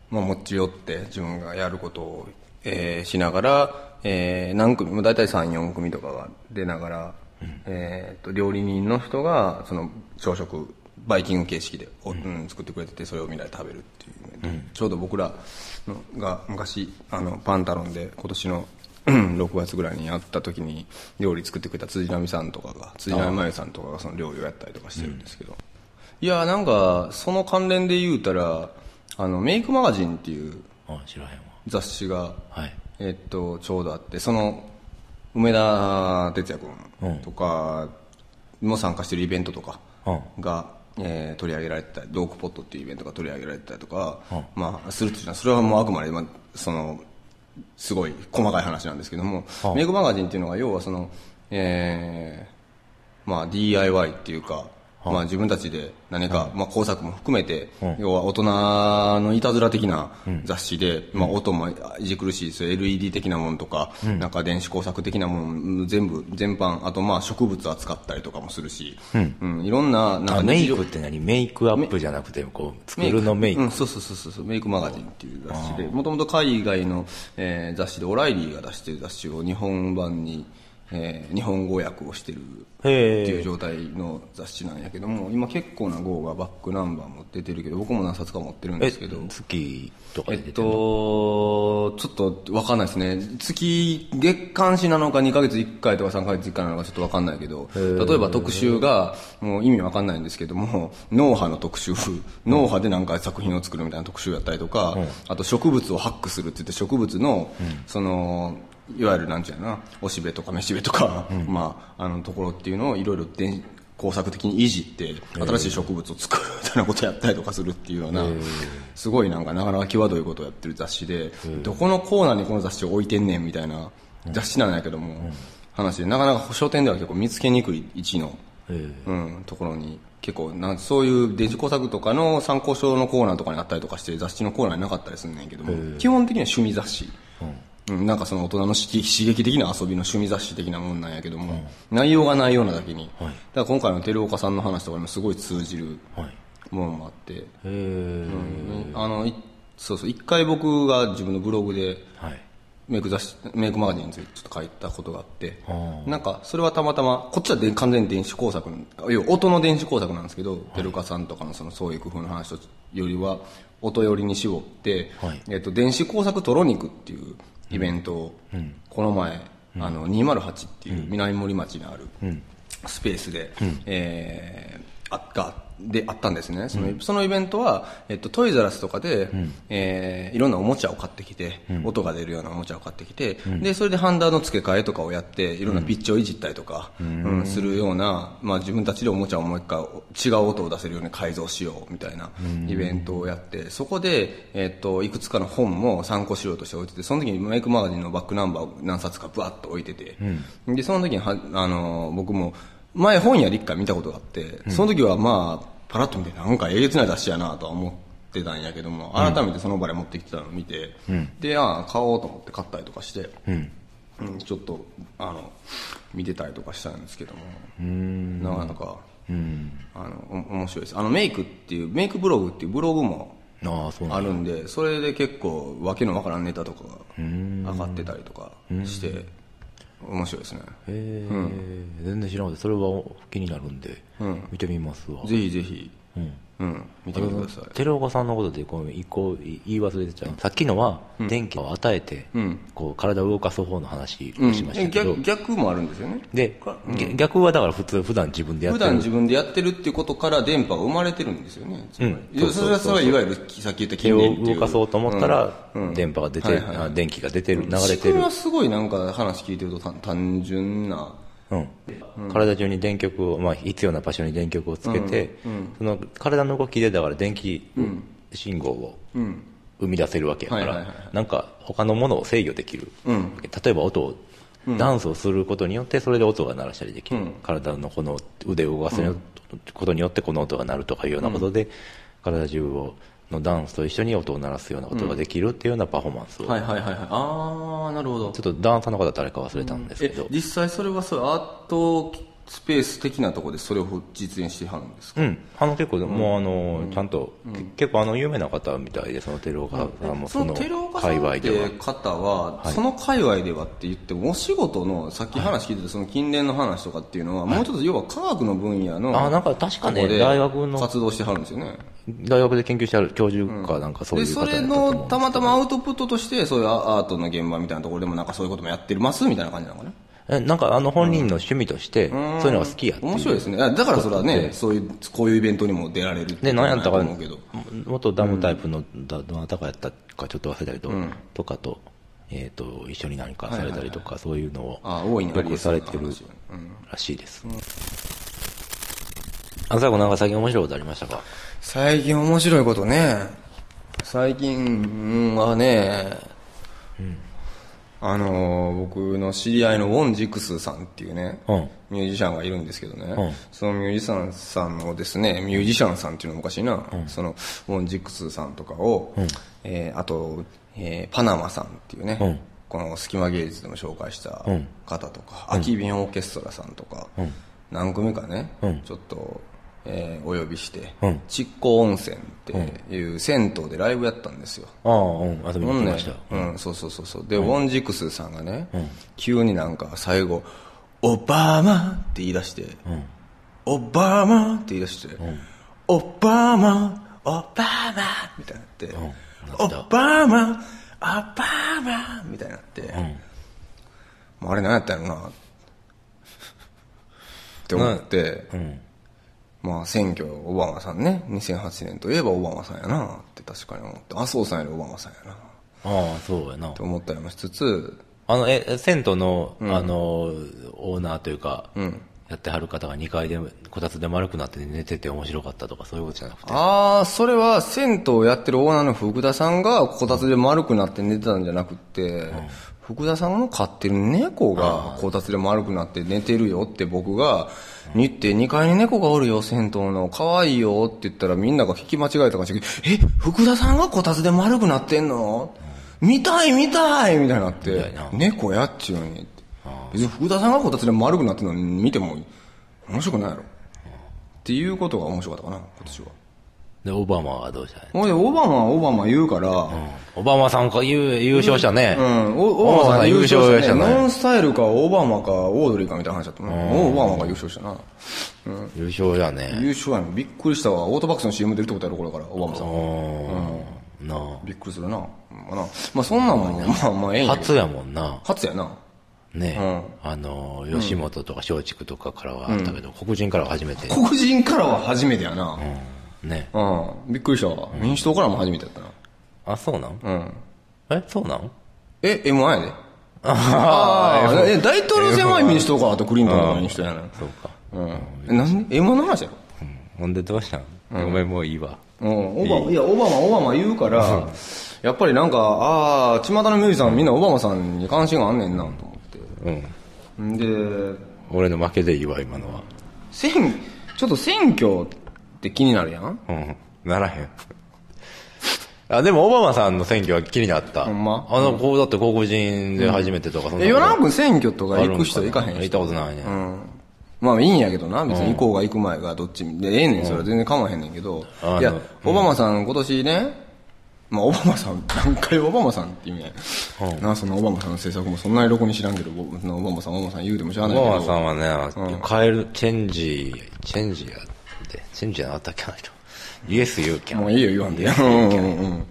Speaker 2: まあ、持ち寄って自分がやることを、えーしながら、えー何組も大体34組とかが出ながら、えーと料理人の人がその朝食バイキング形式で、おうん作ってくれててそれをみんなで食べるっていうイベント、ちょうど僕らのが昔あのパンタロンで今年のうん6月ぐらいにやった時に料理作ってくれた辻波さんとかが辻波真由さんとかがその料理をやったりとかしてるんですけど、いやなんかその関連で言うたらあのメイクマガジンっていう雑誌が、
Speaker 1: はい。
Speaker 2: えっとちょうどあってその梅田哲也君とかも参加してるイベントとか
Speaker 1: うん。
Speaker 2: が、えー取り上げられてたりドークポットっていうイベントが取り上げられてたりとか、
Speaker 1: うん。
Speaker 2: まあ、するっていうのはそれはもうあくまで、まあ、そのすごい細かい話なんですけども、
Speaker 1: うん。
Speaker 2: メイクマガジンっていうのが要はその、えーまあ、DIY っていうか、まあ、自分たちで何か、まあ、工作も含めて、
Speaker 1: うん
Speaker 2: 要は大人のいたずら的な雑誌で、まあ、音もいじくるしそういう LED 的なものとか、なんか電子工作的なもの全部全般あとまあ植物扱ったりとかもするし、うん。いろんななん
Speaker 1: あ
Speaker 2: か
Speaker 1: メイクって何？メイクアップじゃなくてこう作るのメイク。
Speaker 2: うん、そうそうそうそうメイクマガジンっていう雑誌でもともと海外の、えー雑誌でオライリーが出してる雑誌を日本版に、えー日本語訳をしてるっていう状態の雑誌なんやけども今結構な号がバックナンバーも出てるけど僕も何冊か持ってるんで
Speaker 1: え
Speaker 2: すけど
Speaker 1: 月とか
Speaker 2: えっと、ちょっと分かんないですね。月、月刊誌なのか2ヶ月1回とか3ヶ月1回なのかちょっと分かんないけど、例えば特集が、もう意味分かんないんですけども、脳波の特集、脳波でなんか作品を作るみたいな特集やったりとか、あと植物をハックするって言って植物の、その、いわゆるなんちゅうやな、おしべとかめしべとか、まあ、あのところっていうのをいろいろ電工作的にいじって新しい植物を作るみたいなことやったりとかするっていうようなすごいなんかなかなか際どいことをやってる雑誌でどこのコーナーにこの雑誌を置いてんねんみたいな雑誌なんやけども話でなかなか書店では結構見つけにくい位置の
Speaker 1: え
Speaker 2: うん、ところに結構なんそういう電子工作とかの参考書のコーナーとかにあったりとかして雑誌のコーナーになかったりするんだけども基本的には趣味雑誌、うん、なんかその大人の刺激的な遊びの趣味雑誌的なもんなんやけども、内容がないようなだけに、だから今回の照岡さんの話とかにもすごい通じる
Speaker 1: はい。
Speaker 2: ものもあって、
Speaker 1: へえ
Speaker 2: あのいそうそう一回僕が自分のブログで
Speaker 1: はい。
Speaker 2: メイク雑誌メイクマガジンについてちょっと書いたことがあって
Speaker 1: あ。
Speaker 2: なんかそれはたまたまこっちはで完全に電子工作要は音の電子工作なんですけど照岡さんとかのその創意工夫の話よりは音寄りに絞って、
Speaker 1: はい。
Speaker 2: えっと電子工作トロニクっていうイベントを。この前、あの208っていう南森町にあるスペースで、えーあがであったんですね。その,、そのイベントは、えっと、トイザラスとかで、えーいろんなおもちゃを買ってきて、音が出るようなおもちゃを買ってきて、でそれでハンダの付け替えとかをやっていろんなピッチをいじったりとか、うん。するような、まあ、自分たちでおもちゃをもう一回違う音を出せるように改造しようみたいなイベントをやってそこで、えっと、いくつかの本も参考資料として置いててその時にメイクマガジンのバックナンバーを何冊かブワッと置いてて、でその時にはあの僕も前本屋で一回見たことがあって、その時はまあ、パラッと見てなんかえげつない雑誌やなとは思ってたんやけども、改めてその場で持ってきてたのを見て、で、ああ、買おうと思って買ったりとかして、うん。ちょっと、あの、見てたりとかしたんですけども、なかなか、あの、お面白いです。あの、メイクっていう、メイクブログっていうブログも
Speaker 1: あ
Speaker 2: るんで、それで結構、わけのわからんネタとかが上がってたりとかして、面白いですね。
Speaker 1: へえ、全然知らなくてそれは気になるんで、見てみますわ。
Speaker 2: ぜひぜひ、
Speaker 1: うん
Speaker 2: うん、見てみてください。
Speaker 1: 寺岡さんのことでこう一個言い忘れてちゃう。さっきのは電気を与えて、
Speaker 2: ん。
Speaker 1: こう体を動かす方の話
Speaker 2: うん
Speaker 1: をしましたけど、
Speaker 2: 逆逆もあるんですよね。
Speaker 1: で、逆逆はだから普通普段自分でやってる。
Speaker 2: 普段自分でやってるっていうことから電波が生まれてるんですよね。それはそれはいわゆるさっき言った筋電っていう。
Speaker 1: 動かそうと思ったら、
Speaker 2: うん。うん。
Speaker 1: 電波が出て、
Speaker 2: はいはい
Speaker 1: あ電気が出てる流れ
Speaker 2: 仕
Speaker 1: てる。
Speaker 2: はすごいなんか話聞いてると単単純な
Speaker 1: うん。体中に電極を、まあ、必要な場所に電極をつけて、その体の動きで、だから電気信号を
Speaker 2: うん。
Speaker 1: 生み出せるわけやから
Speaker 2: はいはいはいは、
Speaker 1: なんか他のものを制御できる。
Speaker 2: うん
Speaker 1: 例えば音を、ダンスをすることによって、それで音が鳴らしたりできる。
Speaker 2: うん
Speaker 1: 体のこの腕を動かすことによって、この音が鳴るとかいうようなことで、体中を、のダンスと一緒に音を鳴らすようなことができるっていうようなパフォーマンスを、
Speaker 2: はいはいはいはい。あー、なるほど
Speaker 1: ちょ。っとダンサーの方誰か忘れたんですけ
Speaker 2: え
Speaker 1: ど、、
Speaker 2: 実際それはそう、アートスペース的なところでそれを実現してはるんですか？
Speaker 1: うん、あの結構、もうあの、ちゃんと、け結構あの有名な方みたいで、そのテロ岡さん。も
Speaker 2: その
Speaker 1: 界隈では。
Speaker 2: て。方は、その界隈ではって言っても、お仕事の、さっき話聞いてたその近年の話とかっていうのは、もうちょっと要は科学の分野の、
Speaker 1: あ、なんか確かね、大学の、
Speaker 2: 活動してはるんですよね。
Speaker 1: 大学で研究してある教授かなんかそう
Speaker 2: で、
Speaker 1: いう方だ
Speaker 2: それのたまたまアウトプットとして、そういうアートの現場みたいなところでもなんかそういうこともやってますみたいな感じなのかな？
Speaker 1: えなんかあの本人の趣味として、そういうのが好きや
Speaker 2: 面白いですね。あだからそれはね、そういう、こういうイベントにも出られるっ
Speaker 1: なんやったか。元ダムタイプの、だどなたかやったかちょっと忘れたけど、とかと、えっ、と、一緒に何かされたりとか、そういうのを、よくされてる
Speaker 2: 話
Speaker 1: らしいです。あ、最後なんか最近面白いことありましたか？
Speaker 2: 最近面白いことね。最近はね、あのー、僕の知り合いのウォン・ジクスさんっていうね、
Speaker 1: うん。
Speaker 2: ミュージシャンがいるんですけどね、
Speaker 1: うん。
Speaker 2: そのミュージシャンさんをですね、ミュージシャンさんっていうのもおかしいな、そのウォン・ジクスさんとかを、えーあと、えーパナマさんっていうね、
Speaker 1: うん。
Speaker 2: この隙間芸術でも紹介した
Speaker 1: うん。
Speaker 2: 方とか、空き瓶オーケストラさんとか、何組かね、
Speaker 1: うん。
Speaker 2: ちょっと、えーお呼びして、
Speaker 1: うん。
Speaker 2: 蓄光温泉っていう銭湯でライブやったんですよ。
Speaker 1: ああ、うん、遊びに
Speaker 2: ほんね
Speaker 1: 行きました。
Speaker 2: うん、そうそうそうそう。で、ウォンジクスさんがね、急になんか最後、オバマって言い出して、オバマって言い出して、オバマ、オバマみたいになって、オバマ、オバマみたいになって、あれ何やったんやろな、って思って、
Speaker 1: うん。
Speaker 2: まあ選挙オバマさんね、2008年といえばオバマさんやな。って確かに思って、麻生さんよりオバマさんやな。っ
Speaker 1: ああ、そうやな。
Speaker 2: て。思ったりもしつつ、
Speaker 1: あの、え、銭湯の、あの、オーナーというか、
Speaker 2: ん。
Speaker 1: やってはる方が2階で、こたつで丸くなって寝てて面白かったとか、そういうことじゃなくて。
Speaker 2: ああ、それは銭湯をやってるオーナーの福田さんがこたつで丸くなって寝てたんじゃなくって、福田さんの飼ってる猫がこたつで丸くなって寝てるよって僕が言って、2階に猫がおるよ、銭湯の。可愛いよって言ったらみんなが聞き間違えたかもしれないえ、福田さんがこたつで丸くなってんの？見たい見たいみたいになって猫やっちゅうのにって。別に福田さんがこたつで丸くなってるのに見ても面白くないやろ。っていうことが面白かったかな、今年は。
Speaker 1: で、オバマはどうした
Speaker 2: ほんで、オバマはオバマ言うから、
Speaker 1: オバマさんか優優勝したね。
Speaker 2: うん、おオバマさん優勝
Speaker 1: した
Speaker 2: ね。ノ
Speaker 1: ね。
Speaker 2: ンスタイルかオバマかオードリーかみたいな話だったね。オバマが優勝したな。
Speaker 1: 優勝やね。
Speaker 2: 優勝やね。びっくりしたわ。オートバックスの CM 出るってことやろ、これから、オバマさん。
Speaker 1: うん。な
Speaker 2: びっくりするな。まあな、まあそんなんも、まあまあええん
Speaker 1: あ。
Speaker 2: やけど
Speaker 1: 初やもんな。
Speaker 2: 初やな。
Speaker 1: ね。
Speaker 2: う
Speaker 1: あの、吉本とか松竹とかからはあったけど、黒人からは初めて。
Speaker 2: 黒人からは初めてやな。
Speaker 1: ね。
Speaker 2: うん。びっくりしたわ。民主党からも初めてやったな。
Speaker 1: あ、そうなん？
Speaker 2: うん。
Speaker 1: え、そうなん？
Speaker 2: え、M1 やで。ああ、え大統領選は民主党か、あとクリントンの民主党やな。
Speaker 1: そうか。
Speaker 2: うん。え、なんで ?M1 の話やろ？
Speaker 1: ほんでどうしたん？ごめん、もういいわ。
Speaker 2: うん、オバマ、いや、オバマ、オバマ言うから、やっぱりなんか、ああ、巷のミュージシャンみんなオバマさんに関心があんねんな、と思って。
Speaker 1: うん。
Speaker 2: んで、
Speaker 1: 俺の負けでいいわ、今のは。
Speaker 2: 選、ちょっと選挙って気になるやん？
Speaker 1: うん。ならへん。あ、でも、オバマさんの選挙は気になった。
Speaker 2: ほんま？
Speaker 1: あの、こう、だって黒人で初めてとか、そん
Speaker 2: え、
Speaker 1: なこと
Speaker 2: ヨナ君選挙とか行く人行かへん人？
Speaker 1: 行ったことないね。
Speaker 2: うん。まあいいんやけどな、別に行こうが行く前がどっちで、ええねん、それは全然構わへんねんけど。いや、オバマさん今年ね、まあオバマさん、何回オバマさんって意味や。なあ、そのオバマさんの政策もそんなにろくに知らんけど、オバマさん、オバマさん言うてもしゃあないけど。
Speaker 1: オバマさんはね、変える、チェンジ、チェンジやって、チェンジじゃなかったっけな人。イエス言うけん。
Speaker 2: もういいよ、言わんで。うんうん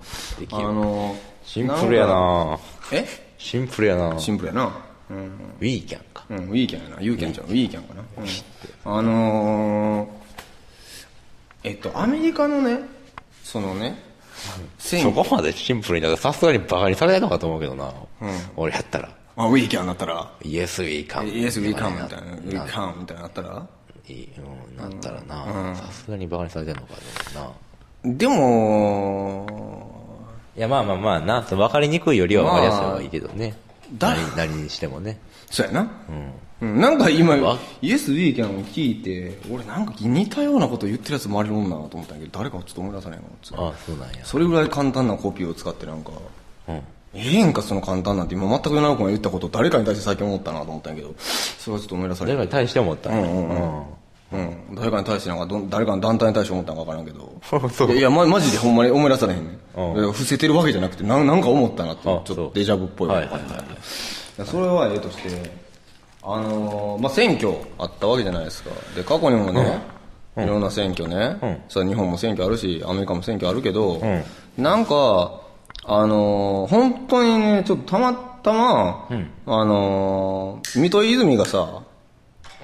Speaker 2: あの、
Speaker 1: シンプルやな
Speaker 2: え？
Speaker 1: シンプルやな
Speaker 2: シンプルやな。うん。
Speaker 1: ウィーキャンか。
Speaker 2: うん、ウィーキャンやな。ユーキャンちゃん、ウィーキャンかな。うん、あのー、えっと、アメリカのね、そのね、選
Speaker 1: そこまでシンプルに、だからさすがにバカにされないのかと思うけどな。俺やったら。
Speaker 2: あ、ウィーキャンなったら、
Speaker 1: イエスウィーカン。
Speaker 2: イエスウィーカンみたいな、ウィーカンみたいななったら？
Speaker 1: いい、うん、なったらな、さすがにバカにされてんのかでもな。
Speaker 2: でも、
Speaker 1: いや、まあまあまあな、分かりにくいよりは分かりやすい方がいいけどね。
Speaker 2: だ
Speaker 1: 何何にしてもね。
Speaker 2: そうやな。うん。なんか今
Speaker 1: わ、
Speaker 2: イエス・ウィーキャンを聞いて、俺なんか似たようなこと言ってるやつ周りにおんなと思ったんやけど、誰かちょっと思い出さないの
Speaker 1: ああ、そうなんや。
Speaker 2: それぐらい簡単なコピーを使ってなんか、
Speaker 1: うん。
Speaker 2: ええんかその簡単なんて。今全く米子が言ったこと誰かに対して最近思ったなと思ったんやけど、それはちょっと思い出さない。
Speaker 1: 誰かに対して思った
Speaker 2: うんうんうん。うん。誰かに対してなんかどん、誰かの団体に対して思ったんかわからんけど。
Speaker 1: そう
Speaker 2: いやいや、ま、マジでほんまに思い出されへんね
Speaker 1: うん。
Speaker 2: 伏せてるわけじゃなくて、なんなんか思ったなって、ちょ
Speaker 1: あ
Speaker 2: っとデジャブっぽい。
Speaker 1: はいはいはい
Speaker 2: それはええとして、あのーまあ、選挙あったわけじゃないですか。で、過去にもね、いろんな選挙ね、
Speaker 1: うん。
Speaker 2: 日本も選挙あるし、アメリカも選挙あるけど、
Speaker 1: ん。
Speaker 2: なんか、あのー本当にね、ちょっとたまたま、
Speaker 1: うん
Speaker 2: あのー水戸泉がさ、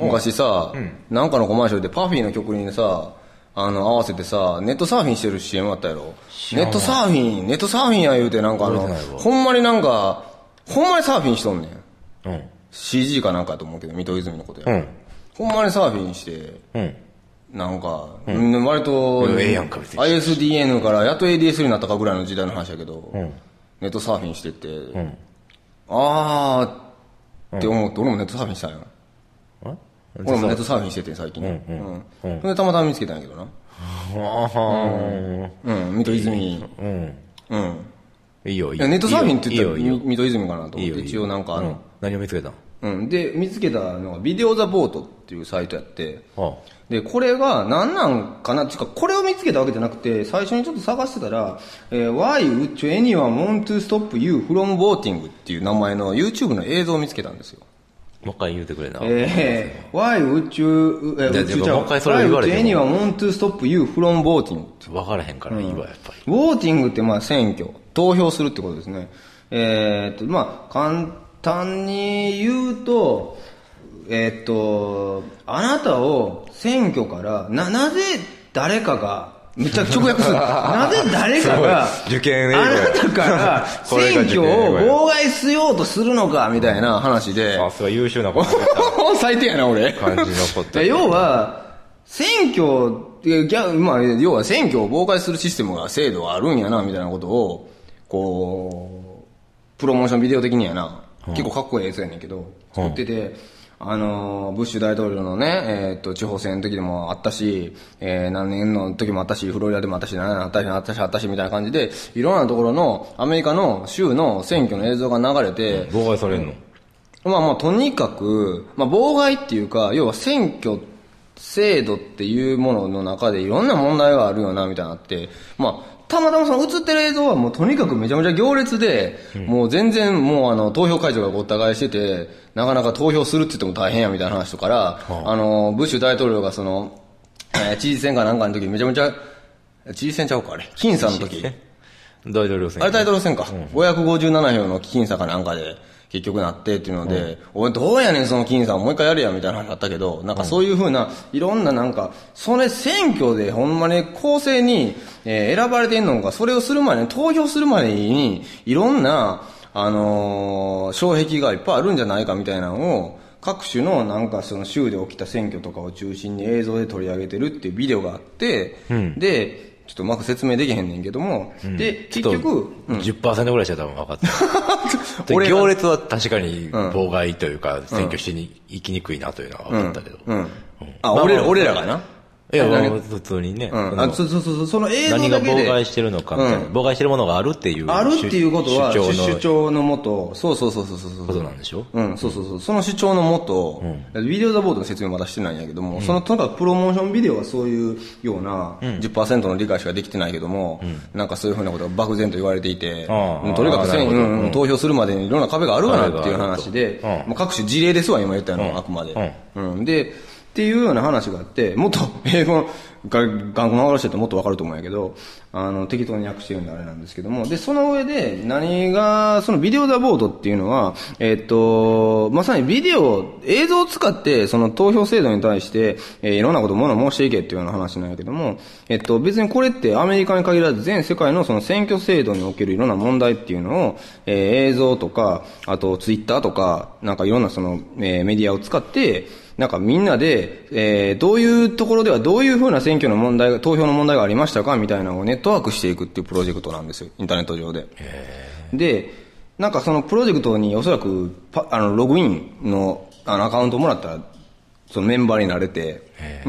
Speaker 2: 昔さ、なんかのコマーシャルでパフィーの曲にさ、あの、合わせてさ、ネットサーフィンしてる CM あったやろ？ネットサーフィン、ネットサーフィンや言うてなんかあのほんまになんか、ほんまにサーフィンしとんねん。
Speaker 1: うん。
Speaker 2: CG かなんかやと思うけど、水戸泉のことや。
Speaker 1: うん。
Speaker 2: ほんまにサーフィンして、
Speaker 1: うん。
Speaker 2: なんか、うん割と、
Speaker 1: ええやんか別に
Speaker 2: ISDN からやっと ADS になったかぐらいの時代の話やけど、
Speaker 1: ん
Speaker 2: ネットサーフィンしてて、
Speaker 1: ん
Speaker 2: あーって思って、俺もネットサーフィンしたんや。
Speaker 1: あ
Speaker 2: 俺もネットサーフィンしてて最近。
Speaker 1: うん
Speaker 2: うんでたまたま見つけたんやけどな。うん、水戸泉。
Speaker 1: うん。
Speaker 2: うん。
Speaker 1: いいよ、いいよ。
Speaker 2: ネットサーフィンって言ったら。水戸泉かなと思って、一応なんかあ
Speaker 1: うん
Speaker 2: の、
Speaker 1: 何を見つけた？の
Speaker 2: うん。で、見つけたのが、ビデオザボートっていうサイトやって、
Speaker 1: あ
Speaker 2: で、これが何なんかな？っていうか、これを見つけたわけじゃなくて、最初にちょっと探してたら、えー Why would anyone want to stop you from voting? っていう名前の YouTube の映像を見つけたんですよ。
Speaker 1: もう一回言うてくれな。
Speaker 2: えー、Why would you, えー
Speaker 1: もう一回それ言われて
Speaker 2: Why
Speaker 1: も
Speaker 2: would anyone want to stop you from voting?
Speaker 1: 分からへんからいいわ、やっぱり。
Speaker 2: ウォーティングってまあ選挙、投票するってことですね。えーっと、まあ、簡単に言うと、えーっと、あなたを選挙から、な、なぜ誰かが、めっちゃ直訳する。なぜ誰かが、
Speaker 1: 受験
Speaker 2: あ
Speaker 1: や
Speaker 2: なたから 選挙を妨害しようとするのか、みたいな話で。
Speaker 1: さすが優秀なこと
Speaker 2: 最低やな、俺。
Speaker 1: た感じのこと。
Speaker 2: 要は、選挙って、ギャまあ、要は選挙を妨害するシステムが制度があるんやな、みたいなことを、こう、プロモーションビデオ的にやな、結構かっこいいやつやねんけど、作ってて、あのー、ブッシュ大統領のね、えーっと、地方選の時でもあったし、えー、何年の時もあったし、フロリダでもあったし、何年あったし、あったし、あったし、みたいな感じで、いろんなところの、アメリカの州の選挙の映像が流れて、
Speaker 1: 妨害されんの？
Speaker 2: まあまあ、とにかく、まあ、妨害っていうか、要は選挙制度っていうものの中でいろんな問題があるよな、みたいなって、まあ、たまたまその映ってる映像はもうとにかくめちゃめちゃ行列で、もう全然もうあの、投票会場がごった返してて、なかなか投票するって言っても大変やみたいな話とから、あの、ブッシュ大統領がその、えー知事選かなんかの時めちゃめちゃ、知事選ちゃうか、あれ？僅差の時？
Speaker 1: 大統領選
Speaker 2: あれ大統領選か。557票の僅差かなんかで結局なってっていうので、俺どうやねんその僅差もう一回やれやみたいな話あったけど、なんかそういうふうな、いろんななんか、それ選挙でほんまに公正に、えー選ばれてんのか、それをするまでに、投票するまでに、いろんな、あのー障壁がいっぱいあるんじゃないかみたいなのを、各種のなんかその州で起きた選挙とかを中心に映像で取り上げてるっていうビデオがあって、
Speaker 1: ん。
Speaker 2: で、ちょっとうまく説明できへんねんけども、で、結
Speaker 1: ちょっと
Speaker 2: 局、
Speaker 1: 10%ぐらいしたら多分分かった。
Speaker 2: 俺が
Speaker 1: 行列は確かに妨害というか、選挙しに行きにくいなというのは分かったけど。
Speaker 2: うん。あ、
Speaker 1: まあ
Speaker 2: 俺ら、
Speaker 1: まあ
Speaker 2: 俺らがな。
Speaker 1: いや、普通にね。
Speaker 2: うん。あ、そうそうそう、その映像
Speaker 1: 何が
Speaker 2: だけで。
Speaker 1: 妨害してるのかみたいな、
Speaker 2: うん
Speaker 1: 妨害してるものがあるっていう。
Speaker 2: あるっていうことは、主
Speaker 1: 主張の
Speaker 2: 主張のもと、そうそうそうそうそう。
Speaker 1: ことなんでしょ？
Speaker 2: うん、そうそうそう。その主張のもと、ビデオザボードの説明まだしてないんやけども、そのとにかくプロモーションビデオはそういうような、10%の理解しかできてないけども、なんかそういうふうなことが漠然と言われていて、とにかく選
Speaker 1: ああなるほど
Speaker 2: うんうん投票するまでにいろんな壁があるわなっていう話でまあ各種事例ですわ、今言ったの、
Speaker 1: うん
Speaker 2: あくまで。
Speaker 1: う
Speaker 2: うん。で、っていうような話があって、もっと 英語がガンガンしててもっとわかると思うんやけど、あの、適当に訳してるんであれなんですけども、で、その上で何が、そのビデオザボードっていうのは、えっと、まさにビデオ、映像を使って、その投票制度に対して、えーいろんなことを物申していけっていうような話なんやけども、えっと、別にこれってアメリカに限らず全世界のその選挙制度におけるいろんな問題っていうのを、えー映像とか、あとツイッターとか、なんかいろんなその、えーメディアを使って、なんかみんなで、えーどういうところではどういうふうな選挙の問題が、投票の問題がありましたかみたいなのをネットワークしていくっていうプロジェクトなんですよ。インターネット上で。で、なんかそのプロジェクトにおそらくパ、あの、ログインのあのアカウントをもらったら、そのメンバーになれて、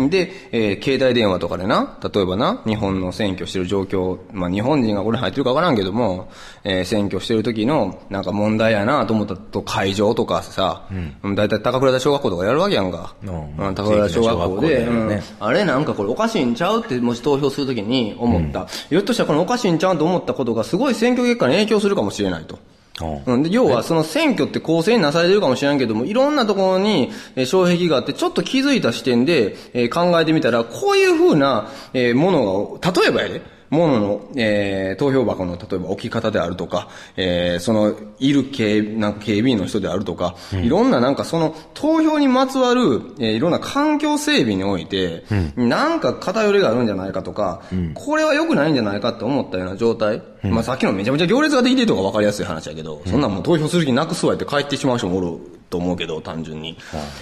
Speaker 2: で、えー携帯電話とかでな、例えばな、日本の選挙してる状況、まあ日本人がこれ入ってるかわからんけども、えー選挙してる時のなんか問題やなと思ったと会場とかさ、だいたい高倉田小学校とかやるわけやんか。
Speaker 1: うん
Speaker 2: うん高倉田小学校で、
Speaker 1: ね
Speaker 2: うんあれなんかこれおかしいんちゃうってもし投票するときに思った。ひょっとしたらこのおかしいんちゃうと思ったことがすごい選挙結果に影響するかもしれないと。
Speaker 1: うん。
Speaker 2: うん、で要はその選挙って公正になされてるかもしれんけども、いろんなところに、えー障壁があって、ちょっと気づいた視点で、えー考えてみたら、こういうふうな、えーものが、例えばやで、ものの、えー投票箱の例えば置き方であるとか、えーその、いる警、なんか警備員の人であるとか、いろんななんかその投票にまつわる、えーいろんな環境整備において、なんか偏りがあるんじゃないかとか、これは良くないんじゃないかって思ったような状態、まあさっきのめちゃめちゃ行列ができてるとか分かりやすい話やけど、そんなんもう投票する気なくすわって帰ってしまう人もおると思うけど、単純に。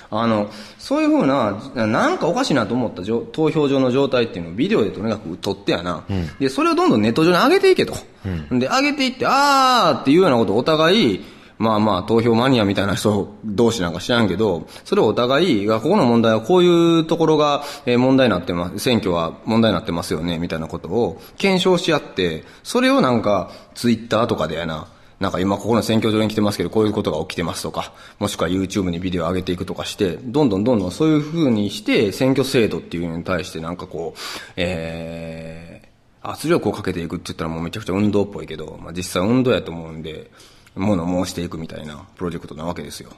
Speaker 2: あの、そういうふうな、なんかおかしいなと思ったじょ投票上の状態っていうのをビデオでとにかく撮ってやな。で、それをどんどんネット上に上げていけと。で、上げていって、あーっていうようなことをお互い、まあまあ、投票マニアみたいな人同士なんか知らんけど、それをお互いが、ここの問題はこういうところがえー問題になってます、選挙は問題になってますよね、みたいなことを検証し合って、それをなんか、ツイッターとかでやな、なんか今ここの選挙場に来てますけど、こういうことが起きてますとか、もしくは YouTube にビデオ上げていくとかして、どんどんどんどんそういう風にして、選挙制度っていうのに対してなんかこう、えー、圧力をかけていくって言ったらもうめちゃくちゃ運動っぽいけど、まあ実際運動やと思うんで、物を申していくみたいなプロジェクトなわけですよ。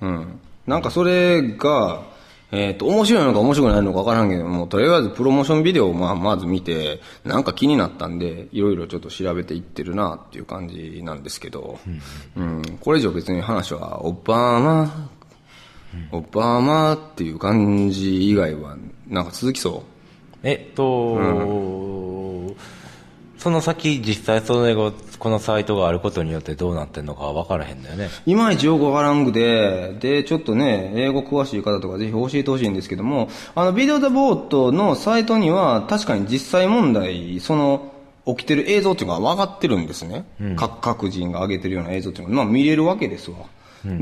Speaker 2: うん。なんかそれが、えっ、と、面白いのか面白くないのかわからんけども、とりあえずプロモーションビデオをまあまず見て、なんか気になったんで、いろいろちょっと調べていってるなっていう感じなんですけど、うん、これ以上別に話は、オバマ、オバマっていう感じ以外は、なんか続きそう。
Speaker 1: えっと、その先実際それがこのサイトがあることによってどうなってんのかは分からへんだよね
Speaker 2: いまいちよくわからんくて、で、ちょっとね、英語詳しい方とかぜひ教えてほしいんですけども、あの、ビデオザボートのサイトには、確かに実際問題、その、起きてる映像っていうのが分かってるんですね。各各人が上げてるような映像っていうのが、まあ見れるわけですわ。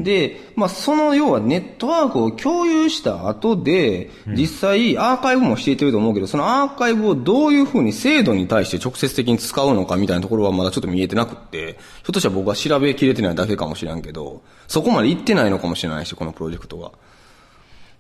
Speaker 2: で、まあその要はネットワークを共有した後で、実際アーカイブもしていってると思うけど、そのアーカイブをどういうふうに制度に対して直接的に使うのかみたいなところはまだちょっと見えてなくって、ひょっとしたら僕は調べきれてないだけかもしれんけど、そこまで行ってないのかもしれないし、このプロジェクトが。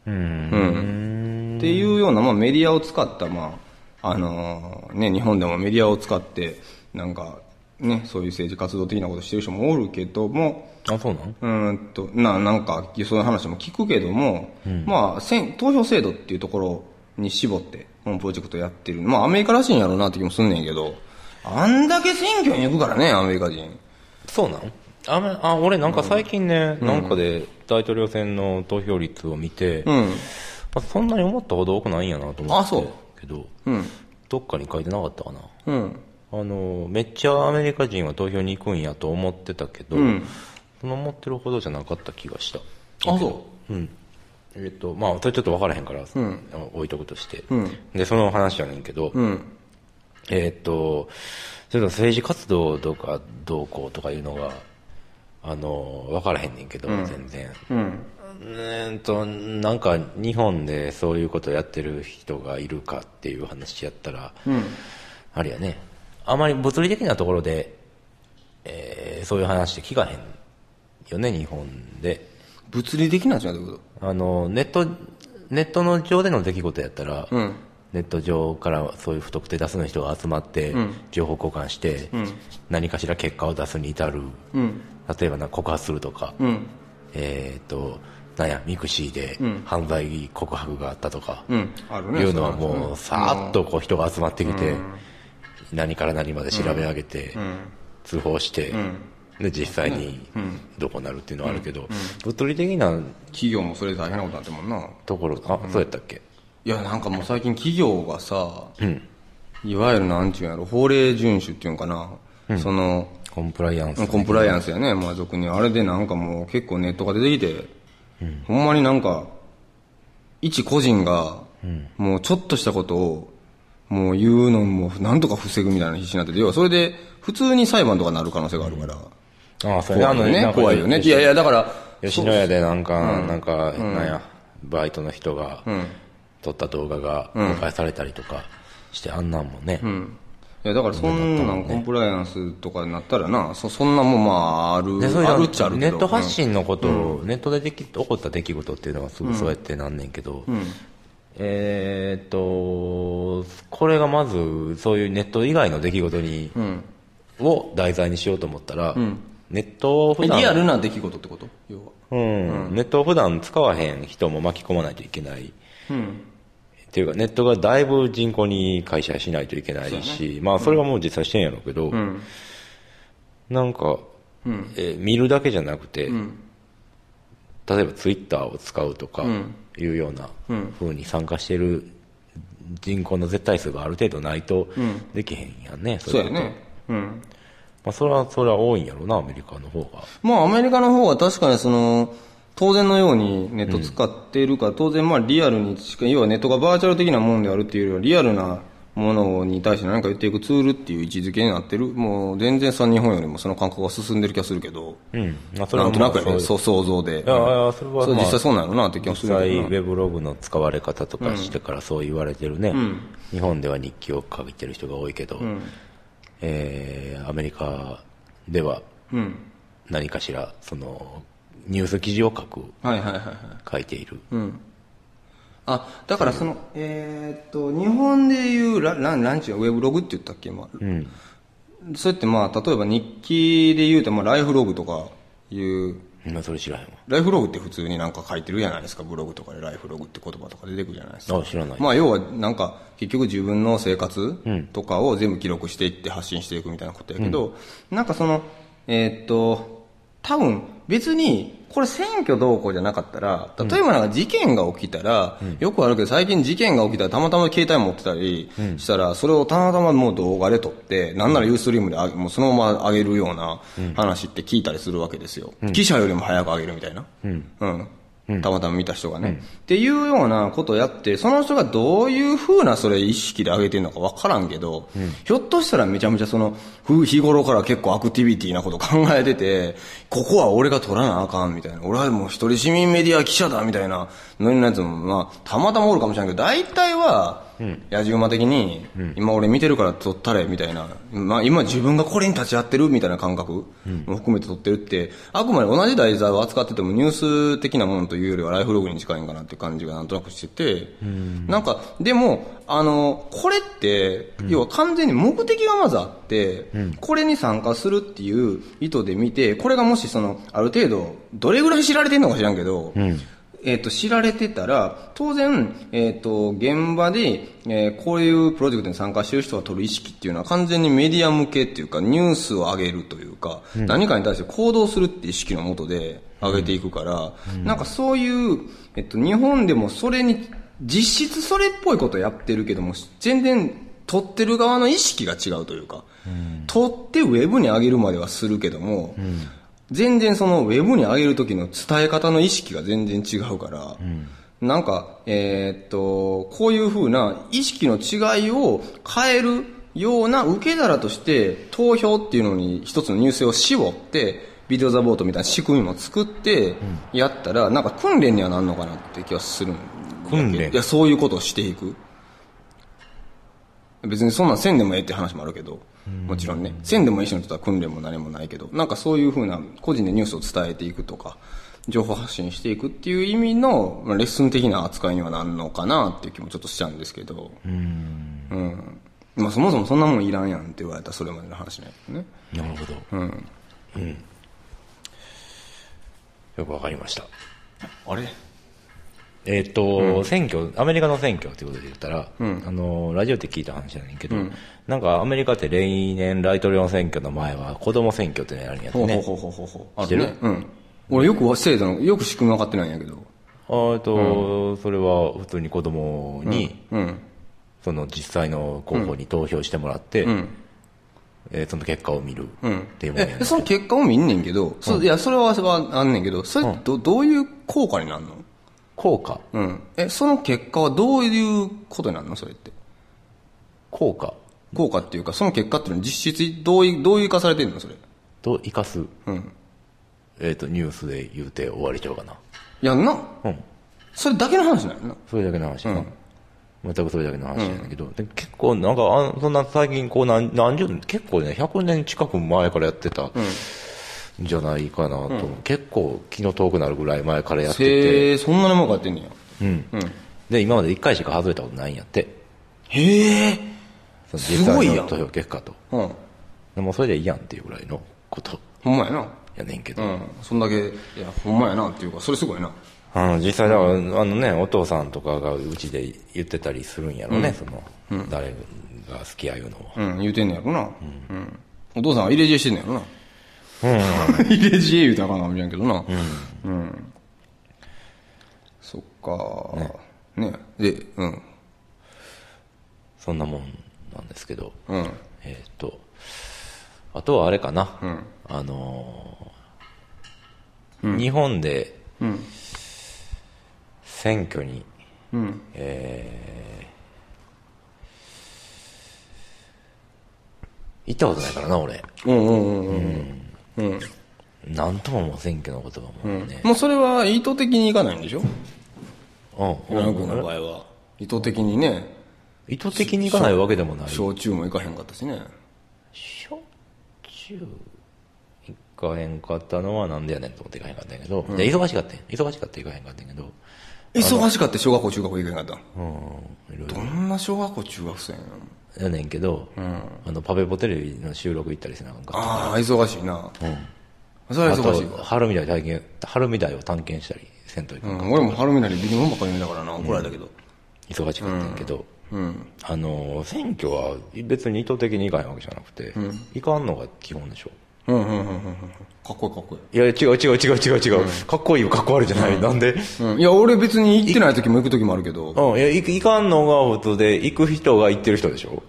Speaker 2: うん。っていうような、まあメディアを使った、まあ、あのーね、日本でもメディアを使って、なんか、ね、そういう政治活動的なことしてる人もおるけども、
Speaker 1: あそうなん？
Speaker 2: うーんと、な、なんか、そういう話も聞くけども、まあ、選投票制度っていうところに絞って、このプロジェクトやってる。まあ、アメリカらしいんやろうなって気もすんねんけど、あんだけ選挙に行くからね、アメリカ人。
Speaker 1: そうなん？あめあ俺なんか最近ね、なんかで大統領選の投票率を見て、
Speaker 2: うん。
Speaker 1: まあそんなに思ったほど多くないんやなと思ってけど、
Speaker 2: うん。
Speaker 1: どっかに書いてなかったかな
Speaker 2: うん。
Speaker 1: あのめっちゃアメリカ人は投票に行くんやと思ってたけど、
Speaker 2: うん
Speaker 1: 思ってるほどじゃなかった気がした
Speaker 2: あ、そ
Speaker 1: うんえっとまあそれちょっと分からへんから、
Speaker 2: ん
Speaker 1: 置いとくとして、
Speaker 2: うん
Speaker 1: でその話やねんけど、
Speaker 2: う。ん。
Speaker 1: えっとそれと政治活動とかどうこうとかいうのがあの分からへんねんけど、全然
Speaker 2: うん。
Speaker 1: となんか日本でそういうことやってる人がいるかっていう話やったら、あれやねあまり物理的なところで、えーそういう話って聞かへんよね日本で。
Speaker 2: 物理的なんじゃないってこ
Speaker 1: あのネットネットの上での出来事やったら、
Speaker 2: とうん。
Speaker 1: ネット上からそういう不特定多数の人が集まって、
Speaker 2: ん。
Speaker 1: 情報交換して、何かしら結果を出すに至る、
Speaker 2: うん。
Speaker 1: 例えばな告発するとか、
Speaker 2: うん。
Speaker 1: えー、となんや、ミクシーで犯罪告白があったとか、
Speaker 2: うん。ね。
Speaker 1: いうのは
Speaker 2: そ
Speaker 1: もう、さーっとこう人が集まってきて、何から何まで調べ上げて、通報して、で、実際にどこなるっていうのはあるけど、物理的な
Speaker 2: 企業もそれで大変なことになってるもんな。
Speaker 1: ところ、あ、そうやったっけ？
Speaker 2: いや、なんかもう最近企業がさ、いわゆるなんちゅうんやろ、法令遵守っていうんかな。その、
Speaker 1: コンプライアンス。
Speaker 2: コンプライアンスやね、まあ俗に。あれでなんかもう結構ネットが出てきて、ほんまになんか、一個人が、もうちょっとしたことを、もう言うのもなんとか防ぐみたいな必死になってて、要はそれで普通に裁判とかなる可能性があるから、
Speaker 1: ああ、それ
Speaker 2: 怖いよね、怖いよね。いやいや、だから、
Speaker 1: 吉野家でなんか、なんか、なんや、バイトの人が、撮った動画が公開されたりとかして、あんなんもね、
Speaker 2: いやだからそんなんコンプライアンスとかになったらな、そそんなもんまあある、あるっちゃある。
Speaker 1: ネット発信のことを、ネットででき起こった出来事っていうのはすぐそうやってなんねんけど、えーっと、これがまず、そういうネット以外の出来事に、を題材にしようと思ったら、ネットを普段、
Speaker 2: リアルな出来事ってこと？要は。
Speaker 1: うん、ネットを普段使わへん人も巻き込まないといけない。っていうか、ネットがだいぶ人口に会社しないといけないし、まあ、それはもう実際してんやろうけど、なんか、えー見るだけじゃなくて、例えばツイッターを使うとかいうような風に参加してる人口の絶対数がある程度ないとできへんやんね、
Speaker 2: そうやね。うん。
Speaker 1: まあ、それは、それは多いんやろうな、アメリカの方が。
Speaker 2: まあアメリカの方が確かにその、当然のようにネット使っているから、当然まあリアルにしか、要はネットがバーチャル的なものであるっていうよりは、リアルなものに対して何か言っていくツールっていう位置づけになってる。もう全然さ、日本よりもその感覚が進んでる気がするけど、
Speaker 1: うん。まあ、それ
Speaker 2: な
Speaker 1: は
Speaker 2: んとなくやね、
Speaker 1: まあそう
Speaker 2: 想像で。
Speaker 1: いやいやそれはまあ
Speaker 2: 実際そうなのなって気がす
Speaker 1: 実際、
Speaker 2: るけどな
Speaker 1: ウェブログの使われ方とかしてからそう言われてるね、日本では日記を書いてる人が多いけど、えーアメリカでは
Speaker 2: うん。
Speaker 1: 何かしら、その、ニュース記事を書く、
Speaker 2: はいはいはいはい。
Speaker 1: 書いている。
Speaker 2: うん。あ、だからその、えーっと、日本でいうラ、ラン、ランチはウェブログって言ったっけ？今。
Speaker 1: うん。
Speaker 2: そうやってまあ、例えば日記で言うと、まあ、ライフログとかいう、
Speaker 1: まあ、それ知らへんわ。
Speaker 2: ライフログって普通になんか書いてるじゃないですか、ブログとかでライフログって言葉とか出てくるじゃないですか。
Speaker 1: あ、知らない。
Speaker 2: まあ要はなんか結局自分の生活とかを全部記録していって発信していくみたいなことやけど、なんかその、えーっと、多分別にこれ選挙どうこうじゃなかったら、例えばなんか事件が起きたら、よくあるけど最近事件が起きたらたまたま携帯持ってたりしたら、それをたまたまもう動画で撮って、なんならユーストリームでもうそのまま上げるような話って聞いたりするわけですよ。記者よりも早く上げるみたいな。うんたまたま見た人がね、っていうようなことをやって、その人がどういうふうなそれ意識で上げてるのかわからんけど、ひょっとしたらめちゃめちゃその、ふ日頃から結構アクティビティなこと考えてて、ここは俺が取らなあかんみたいな、俺はもう一人市民メディア記者だみたいなのになやつも、まあ、たまたまおるかもしれんけど、大体は、野じ馬的に、今俺見てるから撮ったれみたいな、まあ今自分がこれに立ち会ってるみたいな感覚も含めて撮ってるって、あくまで同じ題材を扱っててもニュース的なものというよりはライフログに近いんかなって感じがなんとなくしてて、なんか、でも、あの、これって、要は完全に目的がまずあって、これに参加するっていう意図で見て、これがもしその、ある程度、どれぐらい知られてるのか知らんけど、えっ、と、知られてたら、当然、えっ、と、現場で、えーこういうプロジェクトに参加してる人が取る意識っていうのは完全にメディア向けっていうか、ニュースを上げるというか、何かに対して行動するっていう意識のもとで上げていくから、なんかそういう、えっと、日本でもそれに、実質それっぽいことやってるけども、全然、撮ってる側の意識が違うというか、撮ってウェブに上げるまではするけども、全然そのウェブに上げる時の伝え方の意識が全然違うから、なんか、えーっと、こういう風な意識の違いを変えるような受け皿として投票っていうのに一つのニュースを絞って、ビデオザボートみたいな仕組みも作ってやったら、なんか訓練にはなんのかなって気はするんだけど。
Speaker 1: 訓練？
Speaker 2: いや、そういうことをしていく。別にそんなんせんでもええって話もあるけど、もちろんね。せんでもいい人にとっては訓練も何もないけど、なんかそういうふうな個人でニュースを伝えていくとか、情報発信していくっていう意味の、まあ、レッスン的な扱いにはなんのかなっていう気もちょっとしちゃうんですけど。うん。まあそもそもそんなもんいらんやんって言われたらそれまでの話なんやけどね。
Speaker 1: なるほど。
Speaker 2: うん。
Speaker 1: よくわかりました。
Speaker 2: あれ？
Speaker 1: えっ、と、選挙、アメリカの選挙っていうことで言ったら、あの、ラジオって聞いた話やねんけど、なんかアメリカって例年大統領選挙の前は子供選挙っていうのやるんやってね。
Speaker 2: ほうほうほうほう
Speaker 1: 知ってる？
Speaker 2: ね。うん。俺よく制度の、よく仕組み分かってないんやけど。
Speaker 1: あと、それは普通に子供に、
Speaker 2: うん。
Speaker 1: その実際の候補に投票してもらって、
Speaker 2: ん。
Speaker 1: えーその結果を見る
Speaker 2: うん。
Speaker 1: っていうもんやね。
Speaker 2: え、その結果も見んねんけど、そいや、それははあんねんけど、それどどういう効果になるの？
Speaker 1: 効果
Speaker 2: うん。え、その結果はどういうことになるの？それって。
Speaker 1: 効果
Speaker 2: 効果っていうか、その結果っていうのは実質どうい、どういう化されてんの？それ。
Speaker 1: と生かす、
Speaker 2: うん。
Speaker 1: えっ、と、ニュースで言うて終わりちゃうかな。
Speaker 2: やんな？
Speaker 1: うん。
Speaker 2: それだけの話なんやな。
Speaker 1: それだけの話やな。全くそれだけの話なんだけど、で結構なんかあ、そんな最近こう何何十年、結構ね、100年近く前からやってたんじゃないかなと、結構気の遠くなるぐらい前からやってて、
Speaker 2: へえ、そんなにもかってんねや。
Speaker 1: うん。
Speaker 2: うん。
Speaker 1: で、今まで1回しか外れたことないんやって。
Speaker 2: へえ。すごいやん
Speaker 1: 実際の投票結果と。
Speaker 2: うん。
Speaker 1: でもそれでいいやんっていうぐらいのこと
Speaker 2: ほんまやな。
Speaker 1: やねんけど。
Speaker 2: うん。そんだけ、いや、ほんまやなっていうか、それすごいな。
Speaker 1: あの実際だから、あのね、お父さんとかがうちで言ってたりするんやろね、その、誰が好きやいうのを。
Speaker 2: うん、言うてんねやろな。うん。お父さんは入れ知恵してんねやろな。入れ知恵言うたらあかんかもしれんけどな。うん。そっか。ねで、うん。
Speaker 1: そんなもんなんですけど。
Speaker 2: うん。
Speaker 1: えーっと、あとはあれかな。
Speaker 2: ん
Speaker 1: あのー日本で
Speaker 2: うん。
Speaker 1: 選挙に、
Speaker 2: うん。
Speaker 1: えー行ったことないからな、俺。
Speaker 2: うんうんうんうん。うん。
Speaker 1: なんとももう選挙のことはもうね。
Speaker 2: もうそれは意図的にいかないんでしょ？
Speaker 1: うん。
Speaker 2: 浦野君の場合は。意図的にね、
Speaker 1: 意図的に行かないわけでもない。
Speaker 2: 焼酎もいかへんかったしね。
Speaker 1: 焼酎行かへんかったのはなんでやねんと思って行かへんかったんやけど、で忙しかったん忙しかったら行かへんかったんやけど、
Speaker 2: 忙しかって小学校中学校行かへんかった
Speaker 1: うん、いろい
Speaker 2: どんな小学校中学生やの
Speaker 1: ろやねんけど、あの、パペポテレビの収録行ったりせなあかんか
Speaker 2: ああ、忙しいな。それは
Speaker 1: あ
Speaker 2: 忙しい
Speaker 1: 春みたい体験、春みたいを探検したりせんといか
Speaker 2: うん、俺も春みなり微妙ばっかり見たからな、怒られたけど。
Speaker 1: 忙しかったんやけど、
Speaker 2: うん。
Speaker 1: あの、選挙は別に意図的に行かへんわけじゃなくて、行かんのが基本でしょ。
Speaker 2: うんうんうんうんうん。かっこいいかっこいい。
Speaker 1: いや、違う違う違う違う違う。かっこいいよ、かっこ悪いじゃない。なんで？
Speaker 2: うん、いや、俺別に行ってない時も行く時もあるけど。
Speaker 1: うん、いや、行く行かんのが普通で、行く人が行ってる人でしょ？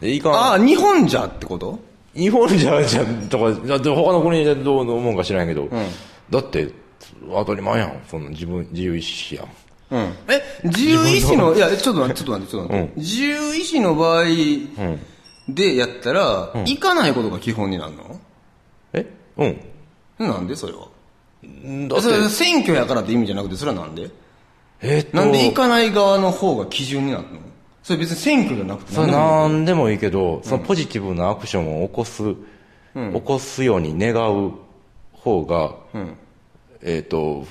Speaker 1: で、行かん。
Speaker 2: ああ、日本じゃってこと？
Speaker 1: 日本じゃ、じゃ、とか、だって他の国でどう思うんか知らんけど、だって、当たり前やん。その自分、自由意志やん。
Speaker 2: うん。え、自由意志の、いや、ちょっと待って、ちょっと待って、ちょっと待って。自由意志の場合でやったら、行かないことが基本になるの？
Speaker 1: え？うん。
Speaker 2: なんでそれは？
Speaker 1: だ
Speaker 2: 選挙やからって意味じゃなくて、それはなんで？
Speaker 1: えっと、
Speaker 2: なんで行かない側の方が基準になるの？それ別に選挙じゃなくて。
Speaker 1: それ
Speaker 2: 何でもいい
Speaker 1: なんでもいいけど、そのポジティブなアクションを起こす、起こすように願う方が、えっ、と、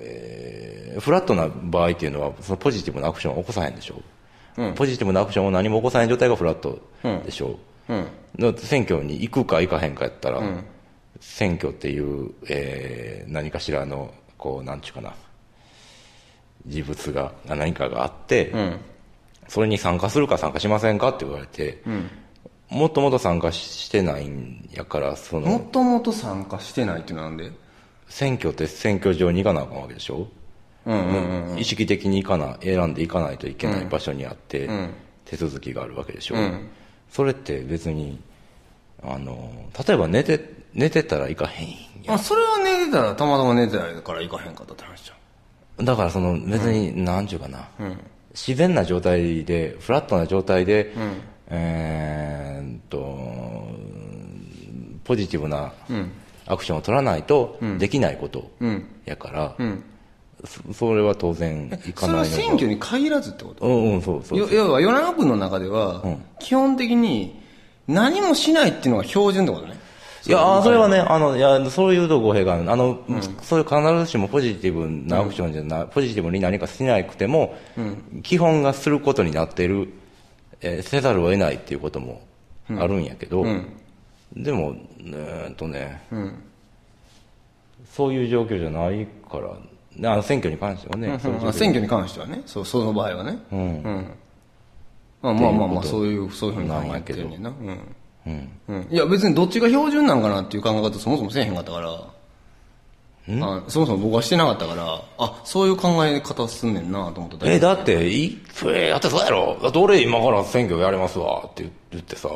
Speaker 1: えーフラットな場合っていうのは、そのポジティブなアクションを起こさへんでしょ？ポジティブなアクションを何も起こさない状態がフラットでしょ？
Speaker 2: うん。
Speaker 1: 選挙に行くか行かへんかやったら、選挙っていう、えー何かしらの、こう、なんちゅうかな、事物が、何かがあって、それに参加するか参加しませんかって言われて、もっともっと参加してないんやから、その、
Speaker 2: もともと参加してないってなんで？
Speaker 1: 選挙って選挙場に行かなあかんわけでしょ、
Speaker 2: うんうんうん。
Speaker 1: 意識的に行かな、選んで行かないといけない場所にあって、手続きがあるわけでしょ、
Speaker 2: ん
Speaker 1: それって別に、あの、例えば寝て、寝てたら行かへんやん。
Speaker 2: あ、それは寝てたら、たまたま寝てたから行かへんかったって話じ
Speaker 1: だからその別に、なんちゅうかな、自然な状態で、フラットな状態で、えーっと、ポジティブなアクションを取らないとできないことやから、そそれは当然い
Speaker 2: ゃん。それは
Speaker 1: かないの
Speaker 2: 選挙に限らずってこと？
Speaker 1: うんうん、そうそう。
Speaker 2: よ要は、与那国の中では、基本的に何もしないっていうのが標準ってことね。
Speaker 1: いや、あそれはね、あの、いや、そういうと語弊がある。あの、そういう必ずしもポジティブなアクションじゃない、ポジティブに何かしなくても、基本がすることになっている、えーせざるを得ないっていうこともあるんやけど、でも、えーっとね、そういう状況じゃないから、あの選挙に関してはね、それ
Speaker 2: まあ選挙に関してはね。そうその場合はね。うん、まあまあまあまあそういうそういうふうに考えてるねんな。うん
Speaker 1: うん。
Speaker 2: うん、いや別にどっちが標準なんかなっていう考え方そもそもせえへんかったから。あそもそも僕はしてなかったから。あそういう考え方すんねんなと思っただけ。
Speaker 1: え、だって、い、え、だってそうやろ。だって俺今から選挙やりますわ。って言ってさ、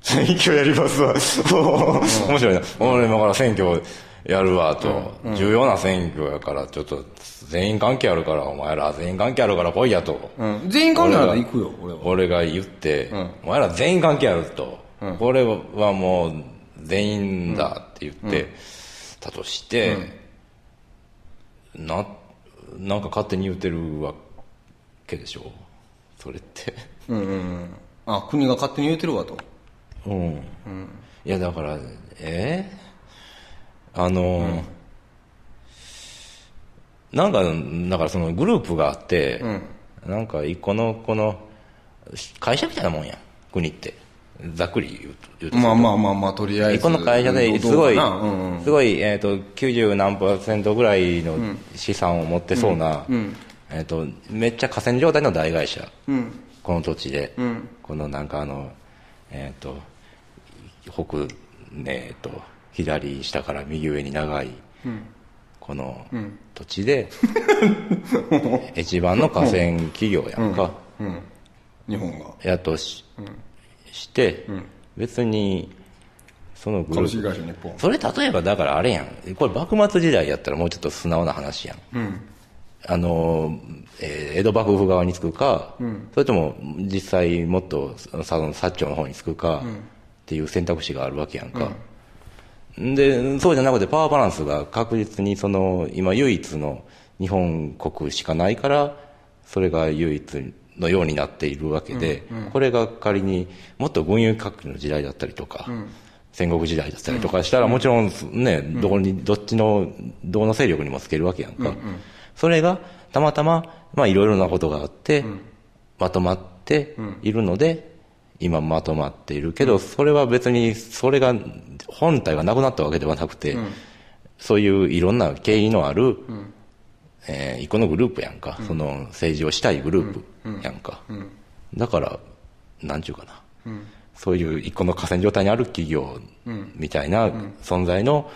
Speaker 1: 選挙やりますわ。面白いな。俺今から選挙やるわと、重要な選挙やから、ちょっと全員関係あるから、お前ら全員関係あるから来いやと。
Speaker 2: うん、全員関係あるから行くよ俺は。
Speaker 1: 俺が言って、お前ら全員関係あると、これはもう全員だって言って、たとして、な、なんか勝手に言ってるわけでしょ？それって。
Speaker 2: うんうんうん。あ国が勝手に言うてるわと。
Speaker 1: うん。いや、だから、え？あの、なんか、だからそのグループがあって、なんか一個の、この、会社みたいなもんやん、国って。ざっくり言うと。言うと
Speaker 2: まあまあまあまあとりあえず
Speaker 1: 一個の会社ですごい、
Speaker 2: どうんうん。
Speaker 1: すごい、えっ、と、90何パーセントぐらいの資産を持ってそうな、えっ、と、めっちゃ河川状態の大会社。
Speaker 2: うん。
Speaker 1: この土地で、
Speaker 2: ん。
Speaker 1: このなんかあの、えっ、と、北、ねと、左下から右上に長い、この土地で、一番の河川企業やんか、
Speaker 2: うん。日本が。
Speaker 1: やとし,、して、別に、そのグループ、それ例えばだからあれやん、これ幕末時代やったらもうちょっと素直な話やん。
Speaker 2: うん。
Speaker 1: あの、えー江戸幕府側につくか、それとも実際もっと薩長の方につくか、っていう選択肢があるわけやんか。で、そうじゃなくてパワーバランスが確実にその、今唯一の日本国しかないから、それが唯一のようになっているわけで、これが仮にもっと軍友割拠の時代だったりとか、戦国時代だったりとかしたら、もちろんね、どこに、どっちの、どの勢力にもつけるわけやんか。それが、たまたま、まあいろいろなことがあって、まとまっているので、今まとまっている。けど、それは別に、それが、本体がなくなったわけではなくて、そういういろんな経緯のある、えー一個のグループやんか、その政治をしたいグループやんか。だから、なんちゅうかな。そういう一個の河川状態にある企業みたいな存在の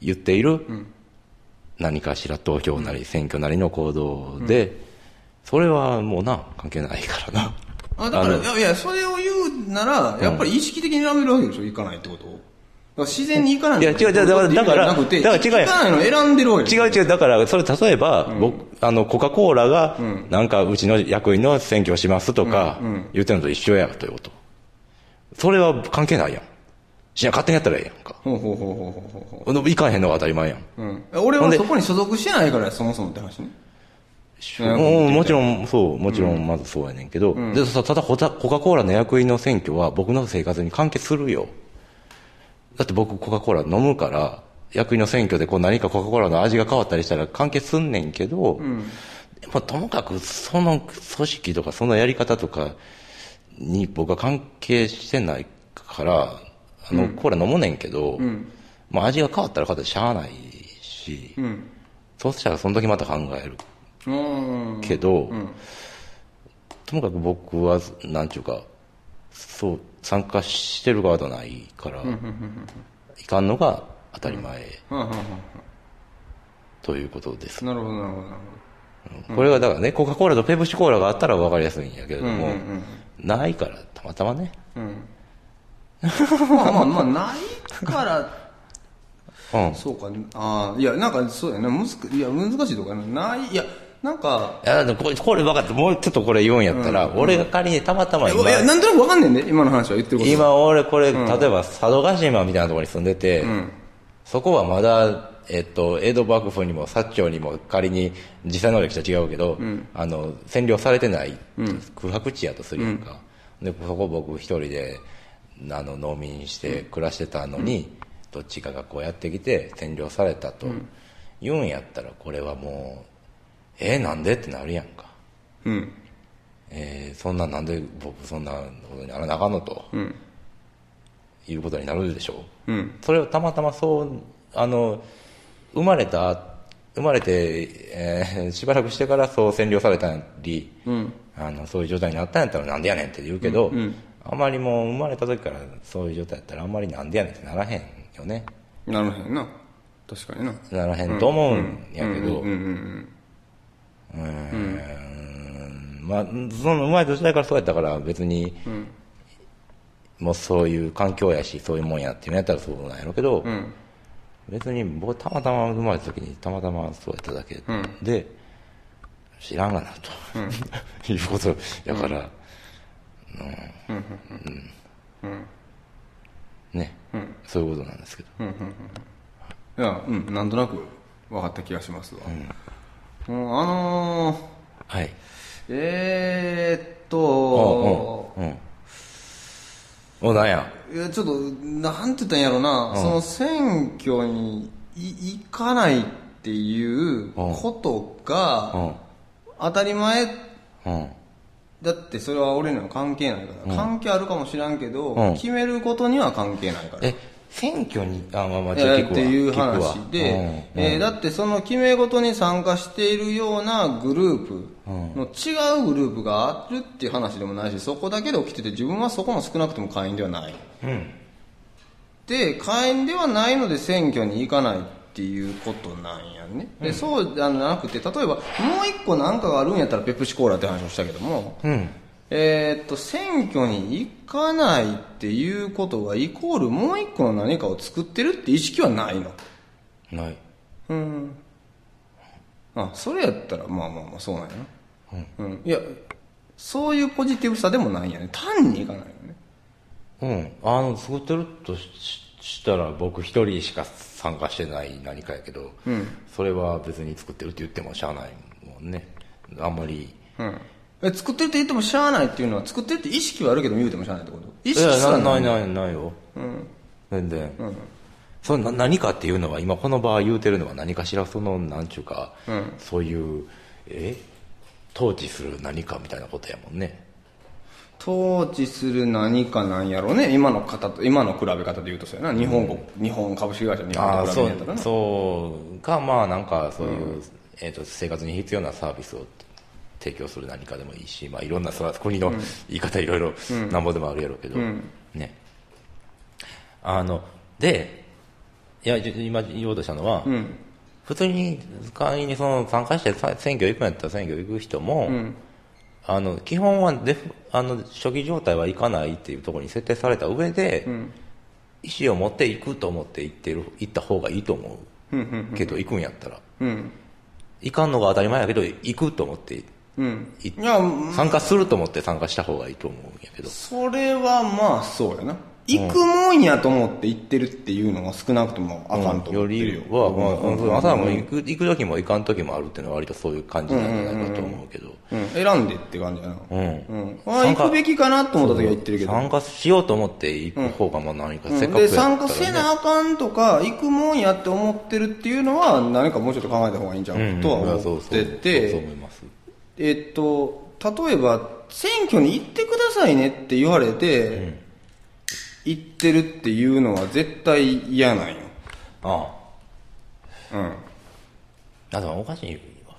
Speaker 1: 言っている何かしら投票なり選挙なりの行動で、それはもうな、関係ないからな。
Speaker 2: あだからいやいやそれをならやっぱり意識的に選べるわけでしょ？行かないってこと？自然に行かない
Speaker 1: いや違う違うだからだからだから違う
Speaker 2: 行かないの選んでるわけ
Speaker 1: 違う違う、だから、それ例えば、僕、あの、コカ・コーラが、なんか、うちの役員の選挙をしますとか、言ってるのと一緒や、ということ。それは関係ないやん。しや、勝手にやったらええやんか。
Speaker 2: ほうほうほうほうほうほうほ
Speaker 1: 行かへんのが当たり前やん。
Speaker 2: う、うん、俺はそこに所属してないからそもそもって話ね
Speaker 1: うん、もちろん、そう、もちろん、まずそうやねんけど、でさただコカ、コーラの役員の選挙は僕の生活に関係するよ。だって僕、コカ・コーラ飲むから、役員の選挙でこう何かコカ・コーラの味が変わったりしたら関係すんねんけど、でもともかくその組織とかそのやり方とかに僕は関係してないから、あの、コーラ飲むねんけど、まあ味が変わったら変わったらしゃあないし、そうしたらその時また考える。
Speaker 2: うん
Speaker 1: けど、ともかく僕は、なんちゅうか、そう、参加してる側ではないから、いかんのが当たり前
Speaker 2: うんうんうん
Speaker 1: ということです。
Speaker 2: なるほどなるほど
Speaker 1: これがだからね、コカ・コーラとペプシコーラがあったら分かりやすいんやけれども、ないから、たまたまね。
Speaker 2: どまあまあまあないから
Speaker 1: うん。
Speaker 2: そうか。ああいやなんかそうやな。むいや難しいとこやな。ないいやなんか
Speaker 1: いや、これ、これ分かった。もうちょっとこれ言うんやったら、俺が仮にたまたま今
Speaker 2: い、やなんとなくわかんねんね今の話は言ってること。
Speaker 1: 今俺これ、例えば佐渡島みたいなところに住んでて、そこはまだ、えっと、江戸幕府にも薩長にも仮に実際の歴史は違うけど、あの、占領されてない空白地やとするやんか。で、そこ僕一人で、あの、農民して暮らしてたのに、どっちかがこうやってきて占領されたと言うんやったら、これはもう、えー、なんでってなるやんか。
Speaker 2: うん。
Speaker 1: えーそんななんで僕そんなことにならなあかんのと、いうことになるでしょう、
Speaker 2: うん。
Speaker 1: それをたまたまそうあの生まれた生まれて、えーしばらくしてからそう占領されたり、あのそういう状態になったんやったらなんでやねんって言うけど、あんまりもう生まれた時からそういう状態やったらあんまりなんでやねんってならへんよね。
Speaker 2: なるへんな。確かにな。
Speaker 1: ならへんと思うんやけど、
Speaker 2: うんうん
Speaker 1: うーんまあ、その生まれた時代からそうやったから別に、もうそういう環境やしそういうもんやっていうのやったらそうなんやろうけど、
Speaker 2: うん。うん
Speaker 1: 別に僕たまたま生まれた時にたまたまそうやっただけで、知らんがなと、いうことやから、うん。ね、そういうことなんですけど、
Speaker 2: いやうん。なんとなく分かった気がしますわ、うんあのー、
Speaker 1: はい。
Speaker 2: えー、っ
Speaker 1: う
Speaker 2: と、
Speaker 1: んうん。おなんや。
Speaker 2: いやちょっとなんて言ったんやろな、その選挙にい行かないっていうことが
Speaker 1: うん。
Speaker 2: 当たり前
Speaker 1: うん。
Speaker 2: だってそれは俺には関係ないから、関係あるかもしらんけど、
Speaker 1: うん。
Speaker 2: 決めることには関係ないから。
Speaker 1: え選挙にあまあまあじゃあ聞くわ。
Speaker 2: っていう話で、
Speaker 1: うん
Speaker 2: えーだってその決め事に参加しているようなグループの違うグループがあるっていう話でもないしそこだけで起きてて自分はそこも少なくとも会員ではない。
Speaker 1: うん。
Speaker 2: で会員ではないので選挙に行かないっていうことなんやね。で、そうじゃなくて例えばもう一個何かがあるんやったらペプシコーラって話をしたけども
Speaker 1: うん
Speaker 2: えーっと選挙に行かないっていうことがイコールもう一個の何かを作ってるって意識はないの。
Speaker 1: ない。
Speaker 2: うん。あそれやったらまあまあまあそうなんやな。うん、いやそういうポジティブさでもないんやね。単にいかないよね。
Speaker 1: うん。あの作ってるとししたら僕一人しか参加してない何かやけど、それは別に作ってるって言ってもしゃあないもんね。あんまり
Speaker 2: うんえ作ってるって言ってもしゃあないっていうのは作ってるって意識はあるけど言うてもしゃあないってこと？意識すら
Speaker 1: ない。
Speaker 2: ない
Speaker 1: ないないよ、全然、それな何かっていうのは今この場合言うてるのは何かしらそのなんちゅうか、そういうえ？統治する何かみたいなことやもんね。
Speaker 2: 統治する何かなんやろうね。今の方と今の比べ方で言うとそうやな。日本国、日本株式会社日本と比べたな
Speaker 1: そうか。まあなんかそういう、えー、と生活に必要なサービスを提供する何かでもいいし、まあ、いろんなそ国の言い方いろいろなんぼでもあるやろうけど、ね。あのでいやじ今言おうとしたのは、普通に会員にその参加してさ選挙行くんやったら選挙行く人も、あの基本はデフあの初期状態は行かないっていうところに設定された上で、意思を持って行くと思って行ってる行った方がいいと思う。けど行くんやったら。
Speaker 2: うん。
Speaker 1: 行かんのが当たり前やけど行くと思って
Speaker 2: うん。
Speaker 1: い
Speaker 2: いや
Speaker 1: 参加すると思って参加した方がいいと思うんやけど。
Speaker 2: それはまあそうやな。行くもんやと思って行ってるっていうのは少なくともあかんと思
Speaker 1: よ
Speaker 2: ってるよ。
Speaker 1: りは、まあうん。朝も行く行く時も行かん時もあるっていうのは割とそういう感じなんじゃないかと思うけど、
Speaker 2: うん、選んでって感じやな。
Speaker 1: うん。
Speaker 2: うん、ああ行くべきかなと思った時は行ってるけど。
Speaker 1: 参加しようと思って行く方がまあ何か、せっかくや
Speaker 2: で参加せなあかんとか行くもんやって思ってるっていうのは何かもうちょっと考えた方がいいんじゃん、
Speaker 1: うん
Speaker 2: とは
Speaker 1: うん。いや
Speaker 2: 思
Speaker 1: そうそう。
Speaker 2: ってて
Speaker 1: そう思います
Speaker 2: えっと例えば選挙に行ってくださいねって言われて、行ってるっていうのは絶対嫌なんよ。
Speaker 1: あ
Speaker 2: うん。
Speaker 1: ああでもおかしいわ。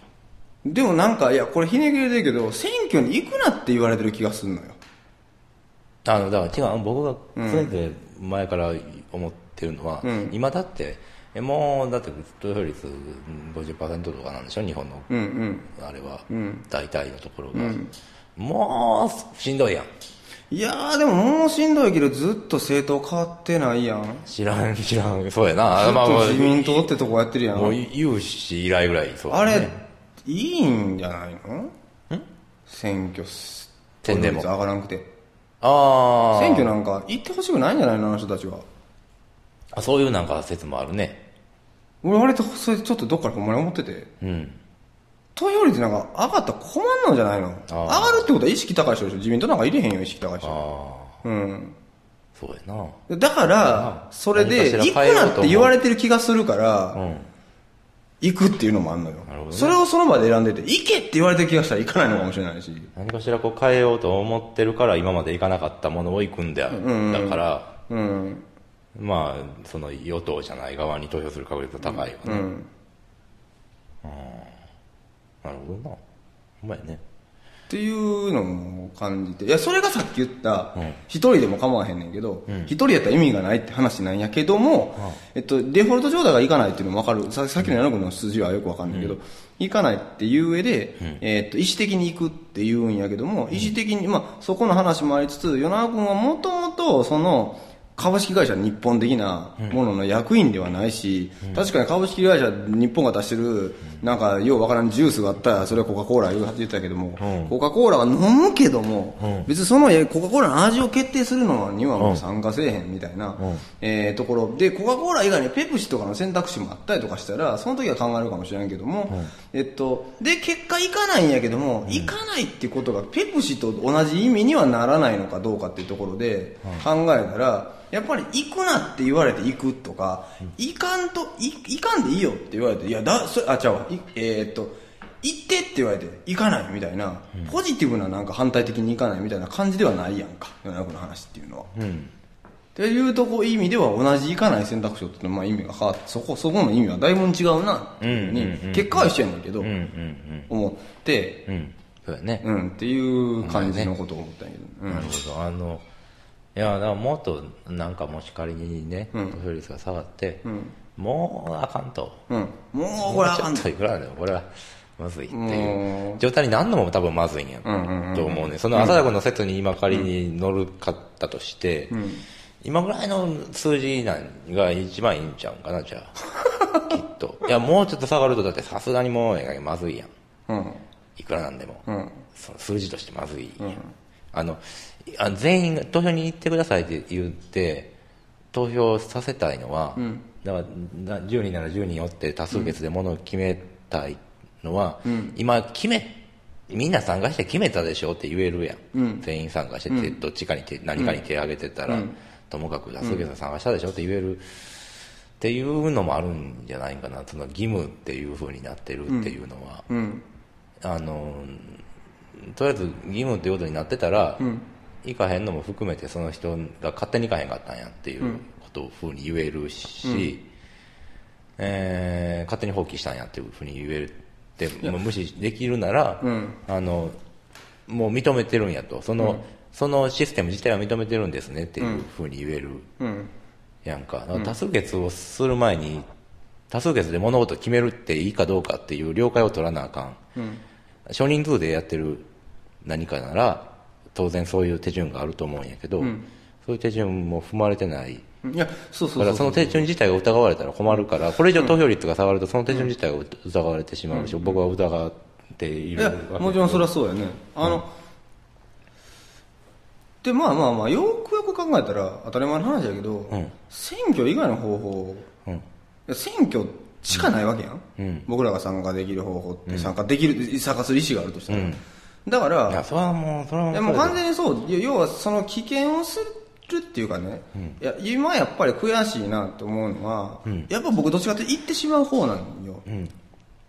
Speaker 2: でもなんかいやこれひねくれてるけど選挙に行くなって言われてる気がするのよ。
Speaker 1: あのだから違う僕がそれで前から思ってるのは、今だってえもうだって投票率50%とかなんでしょ日本の、
Speaker 2: うんうん。
Speaker 1: あれは、大体のところが、もうしんどいやん。
Speaker 2: いやーでももうしんどいけどずっと政党変わってないやん。
Speaker 1: 知らん知らん。そうやな。
Speaker 2: 自民党ってとこやってるやん。
Speaker 1: もう有志以来ぐらいそうだ
Speaker 2: あ
Speaker 1: ね
Speaker 2: れ、いいんじゃないの？選挙す、
Speaker 1: 宣伝も。
Speaker 2: 投票率上がらなくて。
Speaker 1: ああ
Speaker 2: 選挙なんか行ってほしくないんじゃないの？あの人たちは。
Speaker 1: あそういうなんか説もあるね
Speaker 2: 俺割とそれちょっとどっからかほんまに思ってて。
Speaker 1: うん
Speaker 2: 投票率なんか上がったら困んのじゃないの？上がるってことは意識高い人でしょ？自民党なんか入れへんよ、意識高い人。
Speaker 1: ああ
Speaker 2: うん。
Speaker 1: そうやな
Speaker 2: だから、それで、行くなって言われてる気がするから、
Speaker 1: うん
Speaker 2: 行くっていうのもあんのよ。
Speaker 1: ね
Speaker 2: それをその場で選んでて、行けって言われてる気がしたら行かないのかもしれないし。
Speaker 1: 何かしらこう変えようと思ってるから今まで行かなかったものを行くんだ,、だから
Speaker 2: うん。
Speaker 1: まあその与党じゃない側に投票する確率が高いよね、なるほどな。ほんまやね。
Speaker 2: っていうのも感じて。いやそれがさっき言った一、人でも構わへんねんけど一、人やったら意味がないって話なんやけども、えっと、デフォルト状態がいかないっていうのも分かる。ささっきの柳君の数字はよく分かんないけど、いかないっていう上で、えっと、意思的に行くって言うんやけども意思的に、まあ、そこの話もありつつ与那君はもともとその株式会社日本的なものの役員ではないし、確かに株式会社日本が出してる、なんかようわからんジュースがあったら、それはコカ・コーラ言ってたけども、コカ・コーラは飲むけども、別にそのコカ・コーラの味を決定するのにはもう参加せえへんみたいな、えーところ。で、コカ・コーラ以外にペプシとかの選択肢もあったりとかしたら、その時は考えるかもしれんけども、えっと、で、結果行かないんやけども、行かないってことがペプシと同じ意味にはならないのかどうかっていうところで考えたら、やっぱり行くなって言われて行くとか、行かんと、い行かんでいいよって言われて、いや、だ、それ、あ、ちゃうわ、いえーっと、行ってって言われて、行かないみたいな、ポジティブななんか反対的に行かないみたいな感じではないやんか、世の中の話っていうのは。
Speaker 1: うん。
Speaker 2: っていうとこ意味では同じ行かない選択肢をってまあ意味が変わって、そこ、そこの意味はだいぶ違うなっていうに、
Speaker 1: うんうんうん。
Speaker 2: 結果は一緒やねんけど、
Speaker 1: うんうん
Speaker 2: 思って、
Speaker 1: うんうん。そうやね、
Speaker 2: うん、っていう感じのことを思ったんやけど、うん。
Speaker 1: なるほど。あのいやだからもっとなんかもし仮にね投票率が下がって、もうあかんと。
Speaker 2: うん。もうこれあかん
Speaker 1: と。いくらでもこれはまずいって
Speaker 2: も
Speaker 1: いう。う。状態になんのも多分まずいんや
Speaker 2: んうんうん
Speaker 1: と思うね。その朝田君の説に今仮に乗るかったとして、今ぐらいの数字なんが一番いいんちゃうんかなじゃあ。きっと。いやもうちょっと下がるとだってさすがにもうまずいやん。
Speaker 2: うん。
Speaker 1: いくらなんでも、
Speaker 2: うん。
Speaker 1: その数字としてまずい、あのあ全員が投票に行ってくださいって言って投票させたいのは、だからな10人なら10人おって多数決でものを決めたいのは、今決めみんな参加して決めたでしょって言えるやん、全員参加してて、どっちかに手何かに手を挙げてたら、ともかく多数決で参加したでしょって言える、っていうのもあるんじゃないかな。その義務っていう風になってるっていうのは、
Speaker 2: うん。
Speaker 1: あのとりあえず義務っていうことになってたら、行かへんのも含めてその人が勝手に行かへんかったんやっていうことをふうに言えるし、えー勝手に放棄したんやっていうふうに言えて無視できるなら、あのもう認めてるんやと。その,、そのシステム自体は認めてるんですねっていうふうに言える
Speaker 2: うん。
Speaker 1: やんか。多数決をする前に多数決で物事を決めるっていいかどうかっていう了解を取らなあかん、少人数でやってる何かなら当然そういう手順があると思うんやけど、そういう手順も踏まれてない。
Speaker 2: いや、そうそうそう
Speaker 1: だからその手順自体が疑われたら困るからこれ以上投票率が下がるとその手順自体が疑われてしまうし、僕は疑っている
Speaker 2: いや、もちろんそれはそうやね。あの、で、まあまあまあ、よくよく考えたら当たり前の話やけど、
Speaker 1: ん。
Speaker 2: 選挙以外の方法、選挙しかないわけやん。
Speaker 1: うん。
Speaker 2: 僕らが参加できる方法って、参加できる、参加する意思があるとしたら。だから、
Speaker 1: いやそれはもうそれはもう
Speaker 2: 完全にそう。要はその危険をするっていうかね、いや今やっぱり悔しいなって思うのは、やっぱ僕どっちかって言ってしまう方なんよ、っ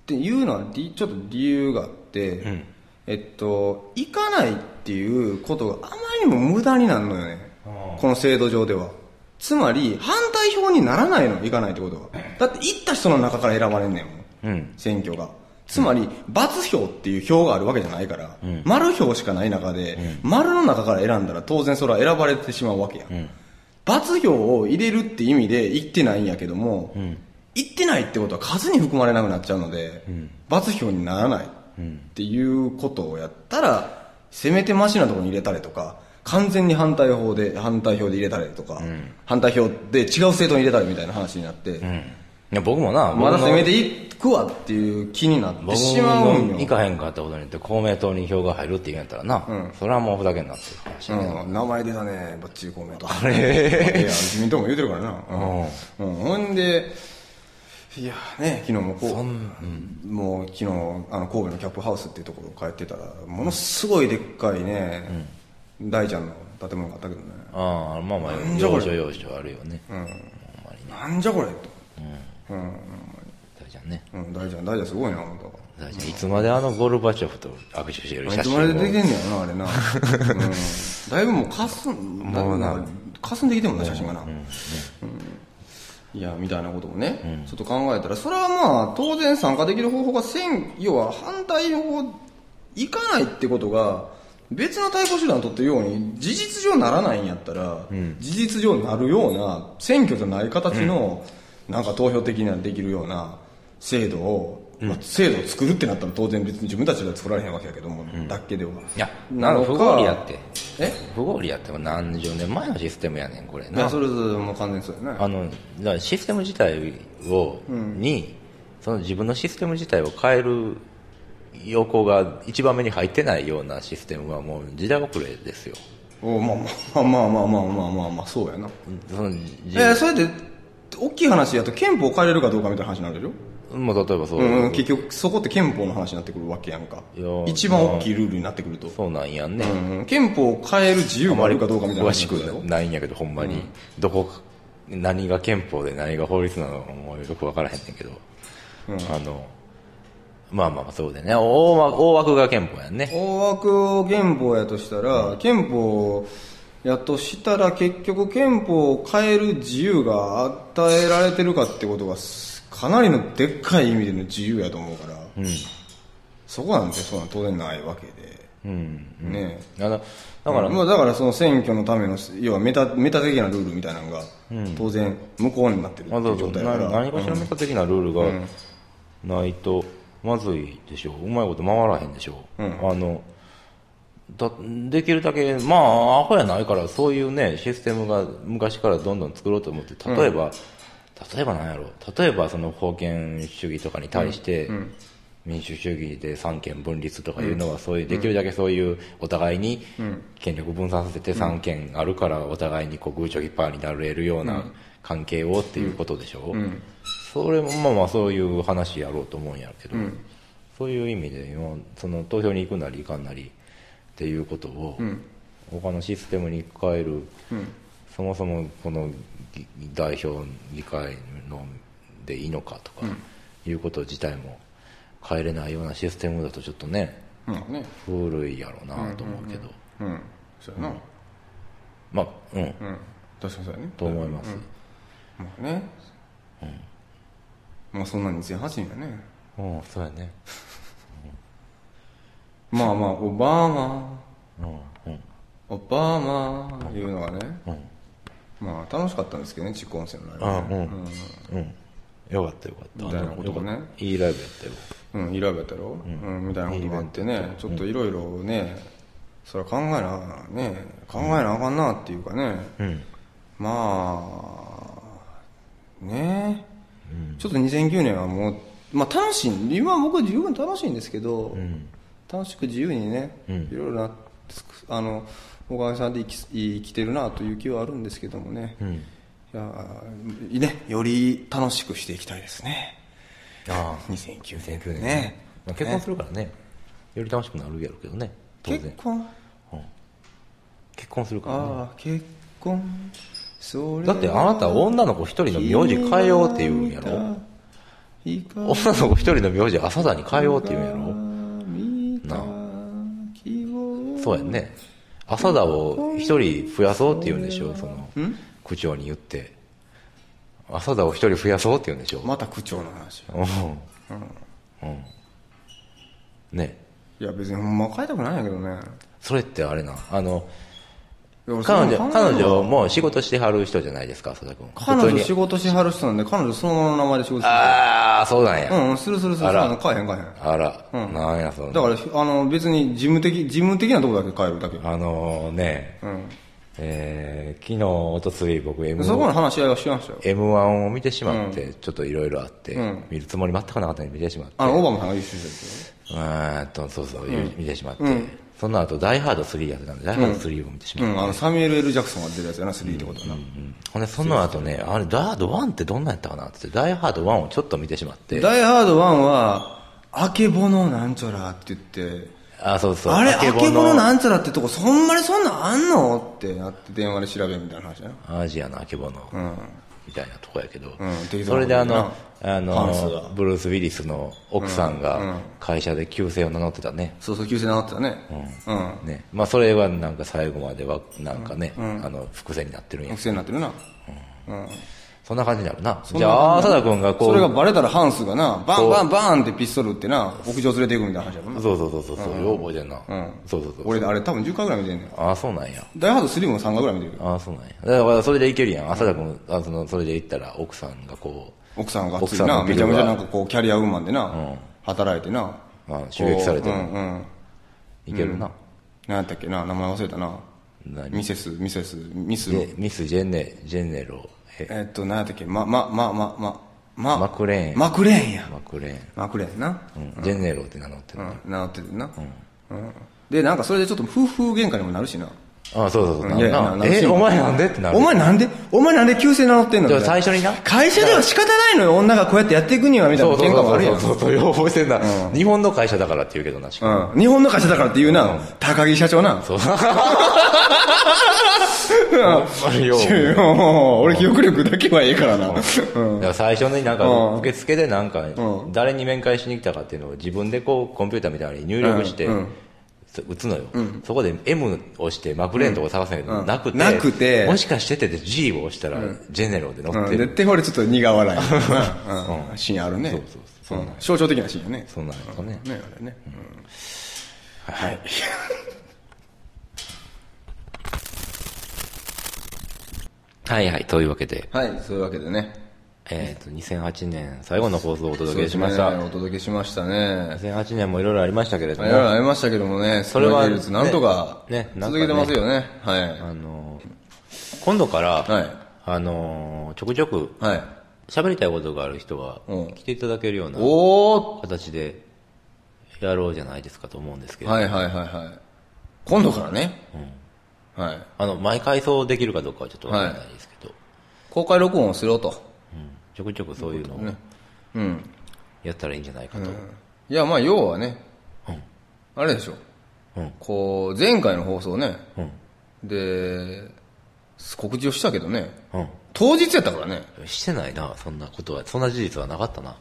Speaker 2: ていうのはりちょっと理由があって、えっと行かないっていうことがあまりにも無駄になるのよね。この制度上では。つまり反対票にならないの行かないってことは。だって行った人の中から選ばれんねんもん。
Speaker 1: うん。
Speaker 2: 選挙が。つまり、×票っていう票があるわけじゃないから、丸票しかない中で、丸の中から選んだら当然それは選ばれてしまうわけや。×票を入れるって意味で言ってないんやけども、言ってないってことは数に含まれなくなっちゃうので、×票にならないっていうことをやったら、せめてマシなところに入れたりとか、完全に反対票で、反対票で入れたりとか、反対票で違う政党に入れたりみたいな話になって、
Speaker 1: うんいや僕もな
Speaker 2: まだ攻めていくわっていう気になって
Speaker 1: 僕
Speaker 2: しまうんよ。
Speaker 1: も行かへんかったことによって公明党に票が入るって言うんやったらな、それはもうふざけんなって話
Speaker 2: うん、名前出たね、バッチリ公明党。あれ？いや、自民党も言うてるからな。うん。うん、ほんで、いや、ね、昨日もこう、もう昨日、あの、神戸のキャップハウスっていうところを帰ってたら、ものすごいでっかいね、大ちゃんの建物があったけどね。
Speaker 1: ああまあまあ
Speaker 2: なんじゃこれ？
Speaker 1: 要所要所あるよね、
Speaker 2: うん。
Speaker 1: ほんまにね
Speaker 2: なんじゃこれ？と。
Speaker 1: 大ちゃん。ね
Speaker 2: うん、うん、大ちゃん、大ちゃん。すごいな、本当。
Speaker 1: 大ちゃん。いつまであのゴルバチョフと握手してる
Speaker 2: い
Speaker 1: 写真を
Speaker 2: つまでできてんねやろな、あれな。うん。だいぶもうかすん、もうな、かすんできてんもんな、写真がな。うん。いやみたいなこともね、ちょっと考えたらそれはまあ当然参加できる方法が選要は反対の方行かないってことが別の対抗手段を取ってるように事実上ならないんやったら、事実上なるような選挙じゃない形の、なんか投票的にはできるような制度を、まあ、制度を作るってなったら当然別に自分たちでは作られへんわけやけども、だけでは。
Speaker 1: いや
Speaker 2: なのか
Speaker 1: 不合理やって。
Speaker 2: え？
Speaker 1: 不合理やっても何十年前のシステムやねんこれな。
Speaker 2: それぞれもう完全にそうやね。
Speaker 1: あのだからシステム自体を、にその自分のシステム自体を変える要項が一番目に入ってないようなシステムはもう時代遅れですよ。
Speaker 2: おまあまあまあまあまあまあまあまあそうやな。
Speaker 1: その
Speaker 2: えー、それで、大きい話やと憲法を変えれるかどうかみたいな話になるでしょ？
Speaker 1: もう例えばそう、
Speaker 2: うん、結局そこって憲法の話になってくるわけやんか。
Speaker 1: いや
Speaker 2: 一番大きいルールになってくると、
Speaker 1: そうなんやんね、
Speaker 2: うん、憲法を変える自由があるかどうかみたいな
Speaker 1: 詳しく
Speaker 2: な
Speaker 1: い。んやけどほんまに、どこ何が憲法で何が法律なのかもよく分からへんねんけど、あのまあまあそうでね。大枠大枠が憲法やんね。
Speaker 2: 大枠を憲法やとしたら、憲法やとしたら結局憲法を変える自由が与えられてるかってことがすかなりのでっかい意味での自由やと思うから、そこなんてそうなん当然ないわけで、
Speaker 1: うん。
Speaker 2: ね。
Speaker 1: あのだから、
Speaker 2: まあ、だからその選挙のための要はメタメタ的なルールみたいなのが当然無効になってるって状態だから、
Speaker 1: な何かしらメタ的なルールがないとまずいでしょう。うまいこと回らへんでしょう、あのだできるだけまあアホやないからそういうねシステムが昔からどんどん作ろうと思って例えば、例えばなんやろ。例えばその封建主義とかに対して、民主主義で三権分立とかいうのはそういうできるだけそういうお互いに権力分散させて三権あるからお互いにこうグーチョキパーになれるような関係をっていうことでしょ、それもまあまあそういう話やろうと思うんやけど、そういう意味で今その投票に行くなり行かんなりっていうことを他のシステムに変える、そもそもこの議代表議会のでいいのかとかいうこと自体も変えれないようなシステムだとちょっと
Speaker 2: ね
Speaker 1: 古いやろうなと思うけど、
Speaker 2: うんそうやな。
Speaker 1: まあうん。
Speaker 2: うん。確かにそうやね。
Speaker 1: と思います、
Speaker 2: まあね。まあそんな2008年やね。
Speaker 1: うんそうやね
Speaker 2: まあまあオバマ。
Speaker 1: うんうん。
Speaker 2: オバマいうのがね。
Speaker 1: うん。
Speaker 2: まあ楽しかったんですけどね蓄音線の
Speaker 1: あ
Speaker 2: ライブね
Speaker 1: うん。うん。よかったよかった。
Speaker 2: みたいなことがね
Speaker 1: いいライブやったよ。
Speaker 2: うん、いいライブやったろ、うん。みたいなことがあってねちょっといろいろねそれは考えなね考えなあかんなっていうかね、
Speaker 1: うん。
Speaker 2: まあね。ちょっと2009年はもう、まあ、楽しい。今は僕は十分楽しいんですけど、楽しく自由にね、
Speaker 1: うん。
Speaker 2: いろいろなあの小川さんで生き生きてるなという気はあるんですけどもね、
Speaker 1: うん。
Speaker 2: いやね。より楽しくしていきたいですね。
Speaker 1: ああ。
Speaker 2: 2009
Speaker 1: 2009年。
Speaker 2: ね。
Speaker 1: まあ、結婚するからね。より楽しくなるやろうけどね。
Speaker 2: 結婚？
Speaker 1: 結婚するからね。
Speaker 2: ああ結婚。
Speaker 1: だってあなた女の子一人の名字変えようって言うんやろ？女の子一人の名字朝田に変えようって言うんやろ？そうやんね。朝田を一人増やそうって言うんでしょその区長に言って。朝田を一人増やそうって言うんでしょ
Speaker 2: また区長の話
Speaker 1: うん。うん。ね。
Speaker 2: いや別にほんま変えたくないんやけどね。
Speaker 1: それってあれなあの彼女彼女も仕事してはる人じゃないですか浅田君。
Speaker 2: 彼女仕事しはる人なんで彼女そのままの名前で仕事して
Speaker 1: ああそうなんや、
Speaker 2: るうんするするする
Speaker 1: あら。
Speaker 2: 変えへん変えへん。
Speaker 1: あら、なんやその
Speaker 2: だからあの別に事務的事務的なところだけ変えるだけ。
Speaker 1: あのね、
Speaker 2: うん。
Speaker 1: えー昨日おとつい僕 M
Speaker 2: そこの話し合いはしましたよ。
Speaker 1: M1 を見てしまって、ちょっといろいろあって、
Speaker 2: うん。
Speaker 1: 見るつもり全くなかったのに見てしまって。
Speaker 2: あのオバマさんが優秀です
Speaker 1: うーんとそうそう、見てしまって、その後ダイハード3やってたんでダイハード3を見てしまって、
Speaker 2: うんあのサミュエル・ L・ ジャクソンが出るやつやな3ってことはな、
Speaker 1: うん。ほんでその後ねあれダイハード1ってどんなんやったかなって言ってダイハード1をちょっと見てしまって。
Speaker 2: ダイ・ハード1はあけぼのなんちゃらって言って。
Speaker 1: あそうそう。
Speaker 2: あれ、あ
Speaker 1: あけぼ
Speaker 2: のなんちゃらってとこ、そんまにそんなんあんのってなって電話で調べるみたいな話やな。
Speaker 1: アジアのあけぼの、
Speaker 2: うん。
Speaker 1: みたいなとこやけど、それであのあのブルース・ウィリスの奥さんが会社で旧姓を名乗ってたね、
Speaker 2: そうそう、旧姓名乗ってたね。うん。
Speaker 1: ね。まあ、それはなんか最後まではなんかね、あの伏線になってるんや
Speaker 2: 学生になってるな。うん。
Speaker 1: そんな感じになるな。じゃあ、浅田君がこう。
Speaker 2: それがバレたらハンスがな、バンバンバンってピストル撃ってな、屋上連れていくみたいな話やろな。
Speaker 1: そうそうそうそう、そうよう覚えてんな。
Speaker 2: うん。
Speaker 1: そうそうそう。
Speaker 2: 俺、あれ多分10回ぐらい見てんねん。
Speaker 1: ああ、そうなんや。
Speaker 2: ダイハード3も3回ぐらい見てるよ。
Speaker 1: ああ、そうなんや。だから、それでいけるやん。浅田君、あその、それで行ったら、奥さんがこ
Speaker 2: 奥さんが
Speaker 1: 奥
Speaker 2: ついな、めちゃめちゃなんかこう、キャリアウーマンでな、働いてな。
Speaker 1: あ、襲撃されても
Speaker 2: こううんうん。
Speaker 1: いけるな。
Speaker 2: 何やったっけな、名前忘れたな。
Speaker 1: 何？
Speaker 2: ミセス、ミセス、ミス
Speaker 1: でミス・ジェネ、ジェネロ、え
Speaker 2: えっと、何やったっけ、ま、ま、ま、ま、ま、ま、
Speaker 1: マクレーン
Speaker 2: マクレーンや。
Speaker 1: マクレーン。
Speaker 2: マクレーンな。
Speaker 1: うん、ジェネロって名乗ってる。
Speaker 2: うん、名乗っててな。うん。で、なんかそれでちょっと夫婦喧嘩にもなるしな。
Speaker 1: ああ、そうそうそう。
Speaker 2: いやいや
Speaker 1: な
Speaker 2: な
Speaker 1: え、お前なんでってなる。
Speaker 2: お前なんでお前なんで旧姓名乗ってんの？
Speaker 1: じゃ最初にな。
Speaker 2: 会社では仕方ないのよ、女がこうやってやっていくには、みたいな喧嘩もあるやん。
Speaker 1: そうそうそう、よう覚えてんな。日本の会社だからって言うけどな、しかも
Speaker 2: うん。日本の会社だからって言うな、高木社長な。
Speaker 1: そ う。
Speaker 2: 俺記憶力だけはええからな。うん。
Speaker 1: だから最初になんか
Speaker 2: うん
Speaker 1: 受付でなんか
Speaker 2: ん
Speaker 1: 誰に面会しに来たかっていうのを自分でこうコンピューターみたいに入力して打つのよ、そこで M を押してマクレーンとか探すんやけど、
Speaker 2: うん。
Speaker 1: なくて
Speaker 2: なくて。
Speaker 1: もしかしててで G を押したらジェネロで載って
Speaker 2: うん。
Speaker 1: る、
Speaker 2: 絶対俺ちょっと苦笑い。うん。シーンあるね。
Speaker 1: そうそう
Speaker 2: う。ん象徴的なシーンやね。
Speaker 1: そんなんやったね、
Speaker 2: ね、あれね。はい。
Speaker 1: はいはい。というわけで、
Speaker 2: はい、そういうわけでね。
Speaker 1: えー、と2008年最後の放送をお届けしました、
Speaker 2: ねお届けしましたね。
Speaker 1: 2008年もいろいろありましたけれども、
Speaker 2: いろいろありましたけどもね、
Speaker 1: それは
Speaker 2: なんとか
Speaker 1: ねね
Speaker 2: 続けてますよね。はい。
Speaker 1: あの今度から、
Speaker 2: はい
Speaker 1: あのちょくちょく
Speaker 2: はい。
Speaker 1: 喋りたいことがある人が
Speaker 2: うん
Speaker 1: 来ていただけるような形でやろうじゃないですかと思うんですけど、
Speaker 2: はいはいはいはい。今度からね。はい。
Speaker 1: あの毎回そうできるかどうかはちょっとわからないですけど、
Speaker 2: 公開録音をしろと。
Speaker 1: ちょくちょくそういうのを
Speaker 2: うん。
Speaker 1: やったらいいんじゃないかと、
Speaker 2: いや、まあ、要はね、あれでしょ。
Speaker 1: うん。
Speaker 2: こう、前回の放送ね、
Speaker 1: うん。
Speaker 2: で、告知をしたけどね、
Speaker 1: うん。
Speaker 2: 当日やったからね、
Speaker 1: してないなそんなことは。そんな事実はなかったな、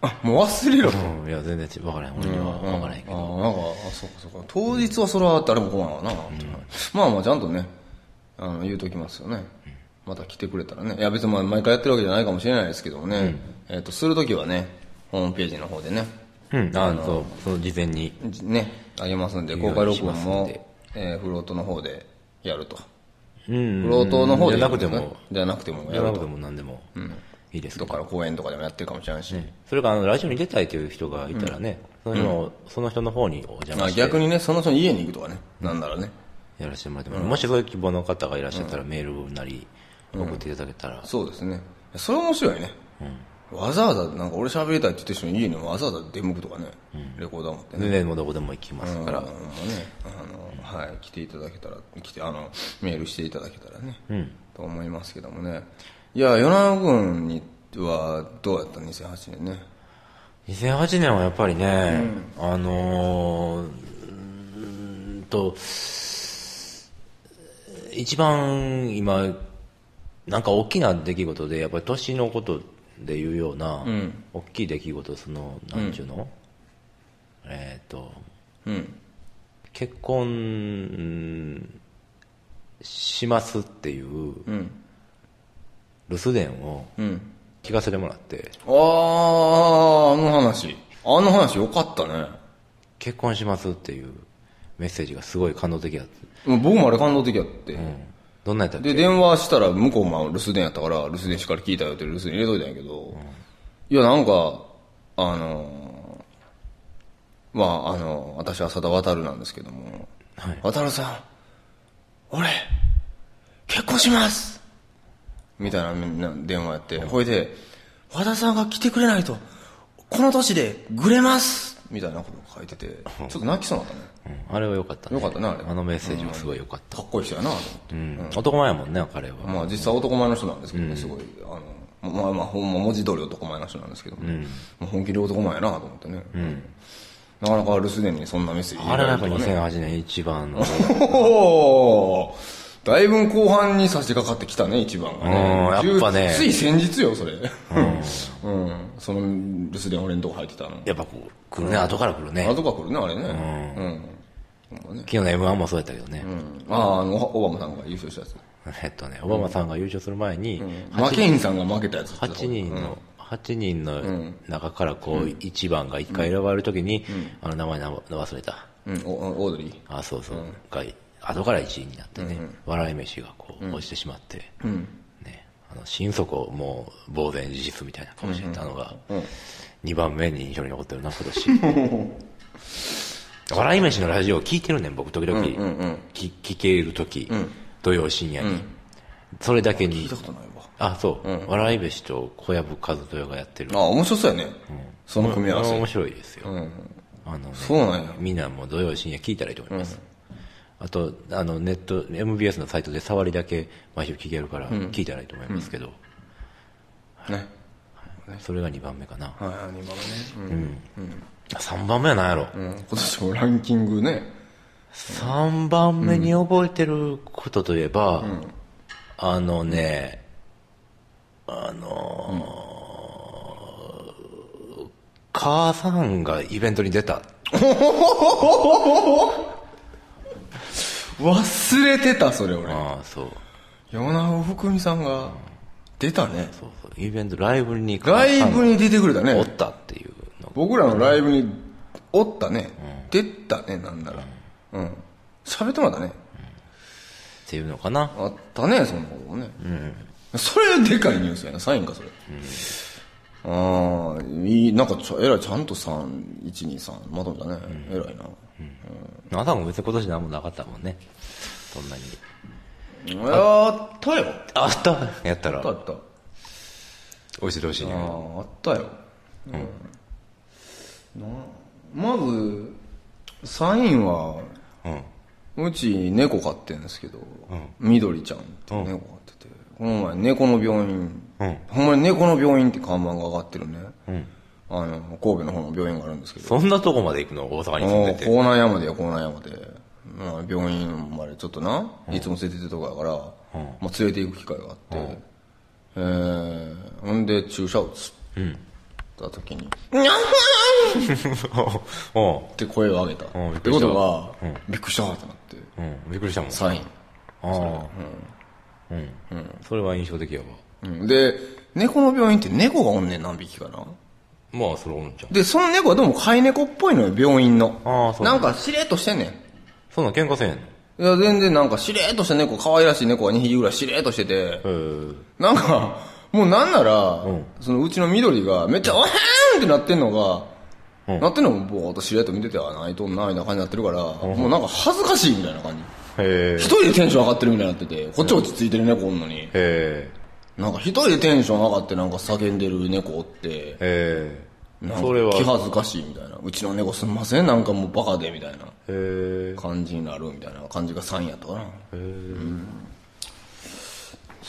Speaker 2: あ、もう忘れろ。と。
Speaker 1: うん、いや全然分からへん。俺には分からへんけ
Speaker 2: あ
Speaker 1: ど、
Speaker 2: あ、なんか、あそうかそうか。当日はそれは誰も来ないわな、まあまあ、ちゃんとね、あの、言うときますよね。また来てくれたらね。いや、別にまあ毎回やってるわけじゃないかもしれないですけどもね、えっ、と、するときはね、ホームページの方でね、
Speaker 1: うん。あのそう。その事前に。
Speaker 2: じね、あげますんで、公開録音も
Speaker 1: で、
Speaker 2: えーフロートの方でやると。
Speaker 1: うん。
Speaker 2: フロートの方で
Speaker 1: じゃ
Speaker 2: やるとね
Speaker 1: なくても。
Speaker 2: じゃなくても
Speaker 1: じゃなくて
Speaker 2: やると。
Speaker 1: も何でもいいですけど
Speaker 2: どっから公演とかでもやってるかもしれないし。
Speaker 1: それからあのラジオに出たいという人がいたらね、その人のその人の方にお邪魔
Speaker 2: あ
Speaker 1: して。
Speaker 2: 逆にね、その人の家に行くとかね、なんならね。
Speaker 1: やらせてもらっても、もしそういう希望の方がいらっしゃったらメールなり送っていただけたら、
Speaker 2: そうですね。それ面白いね。わざわざ、なんか俺喋りたいって言ってる人の家にわざわざ出向くとかね、レコーダー持ってね。
Speaker 1: 全然もうどこでも行きますから、
Speaker 2: ね、あの、はい、来ていただけたら、来て、あの、メールしていただけたらね、
Speaker 1: うん
Speaker 2: と思いますけどもね。いや、与那君にはどうやった ?2008 年ね。
Speaker 1: 2008年はやっぱりね、あのーうーんと一番今なんか大きな出来事でやっぱり年のことでいうような、
Speaker 2: ん
Speaker 1: 大きい出来事そのなんちゅうの、えっ、と
Speaker 2: うん。
Speaker 1: 結婚うんしますっていう
Speaker 2: うん。
Speaker 1: 留守電を
Speaker 2: うん。
Speaker 1: 聞かせてもらって
Speaker 2: あー、あの話。あの話よかったね。
Speaker 1: 結婚しますっていうメッセージがすごい感動的だった、
Speaker 2: うん僕もあれ感動的やって。
Speaker 1: うん、どんなやったっけ？
Speaker 2: で、電話したら向こうも留守電やったから、留守電しっかり聞いたよって留守電入れといたんやけど、いや、なんか、あのーまあ、あの私は佐田渡なんですけども、
Speaker 1: はい。
Speaker 2: 渡さん、俺、結婚します。みたいな電話やって、ほいで、和田さんが来てくれないと、この年でぐれます。みたいなこと書いてて、ちょっと泣きそうになったね。
Speaker 1: うん。あれは良かったね。
Speaker 2: 良かったねあれ。
Speaker 1: あのメッセージはすごい良かった、
Speaker 2: かっこいい人やな。と思って。
Speaker 1: うん。男前やもんね彼は、
Speaker 2: まあ実際男前の人なんですけどね、すごい、あの、まあまあほんま文字通り男前の人なんですけども、もう本気で男前やなと思ってね。なかなか留守電にそんなメッセージ。
Speaker 1: あれはやっぱ
Speaker 2: 入れられるとかね
Speaker 1: 2008年一番の。
Speaker 2: だいぶ後半に差し掛かってきたね、一番がね。
Speaker 1: うんやっぱね。
Speaker 2: つい先日よ、それ。うん。その留守電俺のとこ入ってたの。
Speaker 1: やっぱこう来るね後から来るね。
Speaker 2: 後が来るね、あれね。うん。
Speaker 1: 昨日の m 1もそうやったけどね、
Speaker 2: うん。ああ、あの、オバマさんが優勝したやつ。
Speaker 1: えっとね、オバマさんが優勝する前に、
Speaker 2: マケインさんが負けたやつ
Speaker 1: 8人の、8人の中からこう、1番が1回選ばれるときに、あの名前な忘れた。
Speaker 2: うん、おオードリー。
Speaker 1: あ、そうそう。が後から1位になってね、笑い飯がこう、落ちてしまって、ね、あの、心底もう、呆然自実みたいな顔してたのが、2番目に印象に残ってるな、今年。笑い飯のラジオを聞いてるねん、僕、時々。聞聞ける時、土曜深夜に。それだけに。
Speaker 2: 聞いたことないわ。
Speaker 1: あ、そう。笑い飯と小籔和豊がやってる。
Speaker 2: あ、面白そうやね。その組み合わせ。
Speaker 1: 面白いですよ。あのね、
Speaker 2: そうなんや。
Speaker 1: みんなも土曜深夜聞いたらいいと思います。あと、あの、ネット、MBS のサイトで触りだけ毎週聞けるから、聞いたらいいと思いますけど。
Speaker 2: ね。
Speaker 1: それが2番目かな。
Speaker 2: はい、2番目ね。
Speaker 1: うん。3番目は何やろ、
Speaker 2: うん、今年もランキングね。
Speaker 1: 3番目に覚えてることといえば、あのね、あのー母さんがイベントに出た。
Speaker 2: 忘れてた、それ俺。
Speaker 1: ああ、そう。
Speaker 2: 山永福美さんが出たね。
Speaker 1: そうそう。イベント、ライブに
Speaker 2: ライブに出てくれたね。
Speaker 1: おったっていうの。
Speaker 2: 僕らのライブにおったね。出たね、なんなら。うん。喋ってもらったね。
Speaker 1: っていうのかな。
Speaker 2: あったね、そんなこともね。それでかいニュースやな、サインか、それ。ああ、いい、なんかちょ、えらい、ちゃんと3、1、2、3、まとめたね。えらいな。
Speaker 1: あなたも別に今年何もなかったもんね。そんなに。
Speaker 2: あったよ。
Speaker 1: あった？やったら
Speaker 2: あっ、たあった。
Speaker 1: おいしいでほしい
Speaker 2: あ、あったよ。うん。なまず、サインは、
Speaker 1: うん。
Speaker 2: うち猫飼ってるんですけど、緑ちゃんって猫飼ってて、この前猫の病院、
Speaker 1: うん
Speaker 2: ほんまに猫の病院って看板が上がってるね。あの、神戸の方の病院があるんですけど、
Speaker 1: そんなとこまで行くの？大阪に住んでて。
Speaker 2: 江南山でや、江南山で。まあ、病院までちょっとな、いつも連れてってるとこやから、まあ、連れて行く機会があって、えー、ほんで注射打つ。った時に、にゃー
Speaker 1: おう
Speaker 2: って声を上げた。
Speaker 1: うん
Speaker 2: ってことは、びっくりしたってなって、
Speaker 1: うん。びっくりしたもん。
Speaker 2: サイン。
Speaker 1: ああ。うん。それは印象的やわ。
Speaker 2: うんで、猫の病院って猫がおんねん何匹かな？
Speaker 1: まあ、それおるんちゃう。
Speaker 2: で、その猫はどうも飼い猫っぽいのよ、病院の。
Speaker 1: ああそうな
Speaker 2: なんんかしれっとしてんねん。
Speaker 1: そんなん喧嘩せんの？
Speaker 2: いや、全然なんかしれっとした猫、可愛らしい猫が2匹ぐらいしれっとしてて。なんか、もうなんなら、そのうちの緑がめっちゃ、おへーんってなってんのが、
Speaker 1: うん
Speaker 2: なってんのもぼーっとしれっと見てて、あ、泣いとんな、みたいな感じになってるから、もうなんか恥ずかしいみたいな感じ。一人でテンション上がってるみたいになってて、こっち落ち着いてる猫おんのに。なんか一人でテンション上がってなんか叫んでる猫おって。気恥ずかしいみたいな。うちの猫すんません、なんかもうバカでみたいな。感じになるみたいな感じが3位やったかな。
Speaker 1: へえ。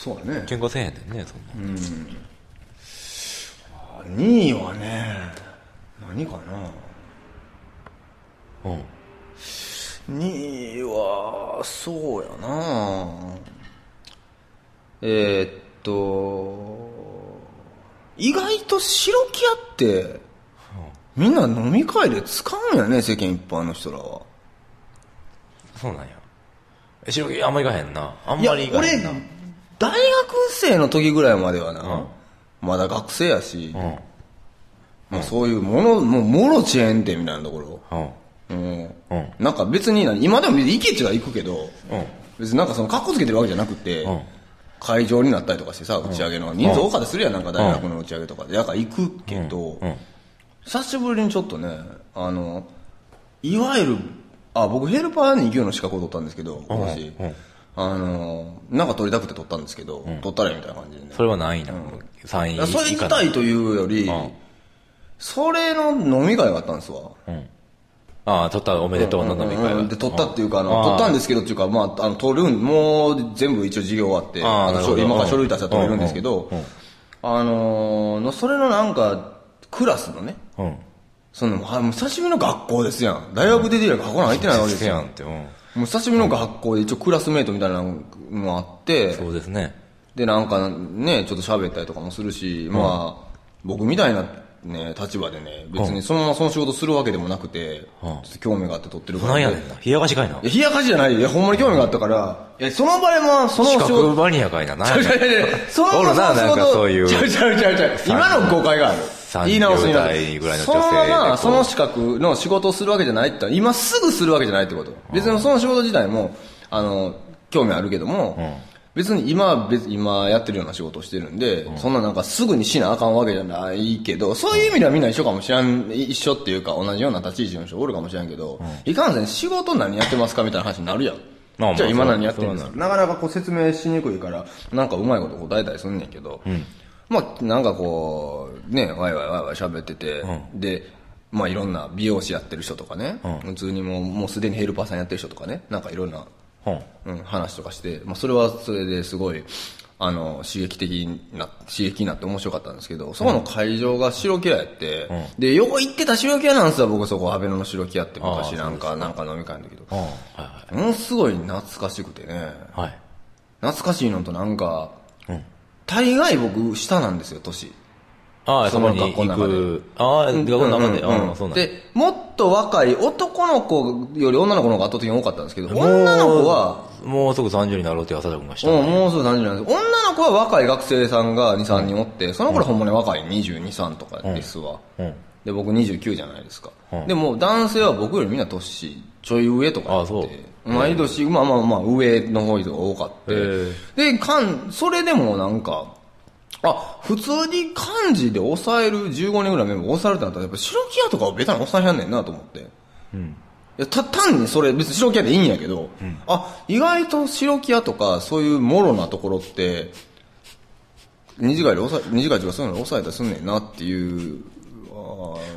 Speaker 2: そうだね。
Speaker 1: 喧嘩せえへんねんね、そんな。
Speaker 2: 2位はね、何かな。
Speaker 1: うん。
Speaker 2: 2位は、そうやなえーっと、意外と白木屋って、みんな飲み会で使うんやね、世間一般の人らは。
Speaker 1: そうなんや。え、白木あんま行かへんな。あんまり行かへ
Speaker 2: 俺
Speaker 1: んな。、
Speaker 2: 大学生の時ぐらいまではな、まだ学生やし、
Speaker 1: うん。
Speaker 2: まあそういうもの、もう、もろチェーン店みたいなところ。
Speaker 1: うん。
Speaker 2: なんか別にな、今でもイケチは行くけど、
Speaker 1: うん。
Speaker 2: 別になんかその格好つけてるわけじゃなくて、
Speaker 1: うん
Speaker 2: 会場になったりとかしてさ、打ち上げの。人数多かったりするやん、なんか大学の打ち上げとかで。だから行くけど、
Speaker 1: うん。
Speaker 2: 久しぶりにちょっとね、あの、いわゆる、あ、僕ヘルパー2級の資格を取ったんですけど、今年。
Speaker 1: うん
Speaker 2: あの、なんか取りたくて取ったんですけど、取ったらいいみたいな感じでね。
Speaker 1: それは何位なの ?3 位。
Speaker 2: それ自体というより、
Speaker 1: ん
Speaker 2: それの飲み会があったんですわ。
Speaker 1: うん。ああ、取ったおめでとうの飲み会
Speaker 2: で、取ったっていうか、あの、
Speaker 1: あー
Speaker 2: 取ったんですけどっていうか、まあ、あの、取るん、もう全部一応授業終わって、
Speaker 1: あ
Speaker 2: の今から書類出したら取れるんですけどあのーの、それのなんか、クラスのね、
Speaker 1: うん。
Speaker 2: その、久しぶりの学校ですやん。大学出てりゃ学校なん入ってないわけですよ。
Speaker 1: せやんって、うん。
Speaker 2: もう久しぶりの学校で一応クラスメイトみたいなのもあって、
Speaker 1: そうですね。
Speaker 2: で、なんかね、ちょっと喋ったりとかもするし、まあ、僕みたいな、ね、立場でね、別にそのままその仕事するわけでもなくて、ちょっと興味があって取ってるから、
Speaker 1: なんやねんな。冷やかしかいな。
Speaker 2: いや冷やかしじゃないいや、ほんまに興味があったから、いや、その場合も、その
Speaker 1: 資
Speaker 2: 仕事
Speaker 1: 格マニアかいな。なんやねん
Speaker 2: その
Speaker 1: おるな、なんかそういう。
Speaker 2: ちゃうちゃうちゃうちゃう。今の誤解がある。言い直す言い直す
Speaker 1: 30代ぐらいの
Speaker 2: そ
Speaker 1: 女性でこう。
Speaker 2: のまま、その資格の仕事をするわけじゃないって今すぐするわけじゃないってこと。別にその仕事自体も、あの、興味あるけども、別に今は別、今やってるような仕事をしてるんで、そんななんかすぐにしなあかんわけじゃないけど、そういう意味ではみんな一緒かもしれん、一緒っていうか同じような立ち位置の人おるかもしれんけど、いかんせん仕事何やってますかみたいな話になるやん。
Speaker 1: まあまあ
Speaker 2: じゃあ今何やってるんです
Speaker 1: そ
Speaker 2: かなかなかこう説明しにくいから、なんかうまいこと答えたりすんねんけど、まあなんかこう、ね、ワイワイワイワイ喋ってて、で、まあいろんな美容師やってる人とかね、普通にもうもうすでにヘルパーさんやってる人とかね、なんかいろんな、
Speaker 1: うん
Speaker 2: うん、話とかして、まあそれはそれですごい、あの、刺激的な、刺激になって面白かったんですけど、そこの会場が白木屋やって、で、よく行ってた白木屋なんですよ、僕そこ、アベノの白木屋って昔なんか、なんか飲み会の時と
Speaker 1: うん。はい
Speaker 2: ものすごい懐かしくてね。
Speaker 1: はい。はい。
Speaker 2: 懐かしいのとなんか、
Speaker 1: うん
Speaker 2: 大概僕下なんですよ、年。
Speaker 1: ああ、
Speaker 2: その学校の中で。
Speaker 1: ああ、学校の中で。
Speaker 2: うんうん
Speaker 1: そうなんだ。
Speaker 2: で、もっと若い男の子より女の子の方が圧倒的に多かったんですけど、女の子は、
Speaker 1: もう、すぐ30になろうって浅田君がした
Speaker 2: うん、
Speaker 1: のに。
Speaker 2: もうすぐ30なんです女の子は若い学生さんが2、3人おって、その頃ほんまに若い22、3とかですわ。
Speaker 1: うん。
Speaker 2: で、僕29じゃないですか。
Speaker 1: うん
Speaker 2: でも男性は僕よりみんな年ちょい上とかやって
Speaker 1: あそう
Speaker 2: 毎年、まあまあまあ上の方が多かって、
Speaker 1: へ
Speaker 2: で、かん、それでもなんか、あ、普通に漢字で抑える15人ぐらいメンバー抑えるってなったら、やっぱ白木屋とかをベタに抑えはんねんなと思って。
Speaker 1: うん。
Speaker 2: いや、た、単にそれ、別に白木屋でいいんやけど、あ、意外と白木屋とか、そういうもろなところって、二次会で抑え、二次会とかそういうの抑えたりすんねんなっていう、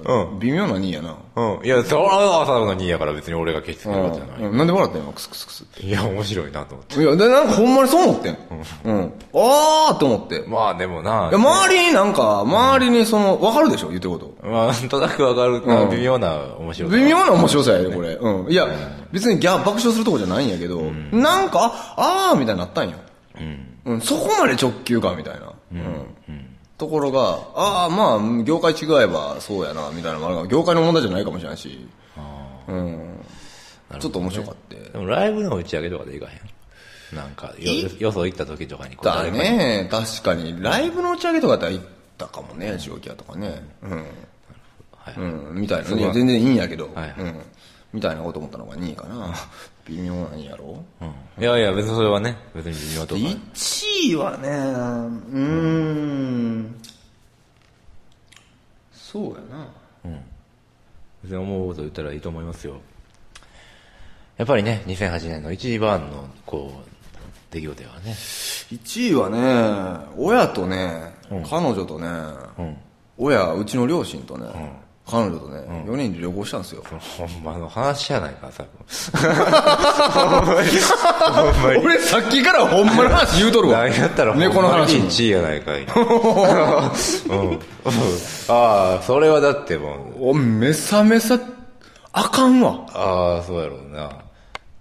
Speaker 1: うん
Speaker 2: 微妙な2やな。
Speaker 1: うん。いや、それは浅田君の2位やから別に俺が消しつけるわけじゃない。
Speaker 2: うん、なんで笑ったん今、クスクスクスって。
Speaker 1: いや、面白いなと思って。
Speaker 2: いや、で、なんかほんまにそう思ってん。うん。あーって思って。い
Speaker 1: まあでもな
Speaker 2: や、、周りになんか、周りにその、わかるでしょ言ってること。
Speaker 1: まあ、なんとなくわかる微妙な面白さ。
Speaker 2: 微妙な面白さやで、これ。うん。いや、別にギャ爆笑するとこじゃないんやけど、なんか、ああーみたいになったんよ。
Speaker 1: うん。
Speaker 2: うん、そこまで直球か、みたいな。うん。ところが、ああ、まあ、業界違えばそうやな、みたいなのもあるから、業界の問題じゃないかもしれないし。うん。ちょっと面白かった。
Speaker 1: でもライブの打ち上げとかでいかへん？なんか、よよそ行った時とかにこう
Speaker 2: だね、確かに。ライブの打ち上げとかだったら行ったかもね、正気屋とかね。うん。
Speaker 1: はい
Speaker 2: うん、みたいな。全然いいんやけど。
Speaker 1: はい
Speaker 2: うん。みたいなこと思ったのが2位かな。微妙なんやろ？
Speaker 1: うん。いやいや、別にそれはね、別に微妙とか。
Speaker 2: 1位はね、うーん。そうやな。
Speaker 1: 別に思うこと言ったらいいと思いますよ。やっぱりね、2008年の一番の、こう、出来事はね。
Speaker 2: 1位はね、親とね、彼女とね、
Speaker 1: うん。
Speaker 2: 親、うちの両親とね、彼女とね、4人で旅行したんですよ。
Speaker 1: ほんまの話やないか、さ。ほんまに。ほんまに。
Speaker 2: 俺さっきからほんまの話言うとるわ。
Speaker 1: 何やったらほんま
Speaker 2: 猫の話も。
Speaker 1: 1位やないかい。ああ、それはだってもう、
Speaker 2: お、めさめさ、あかんわ。
Speaker 1: ああ、そうやろうな。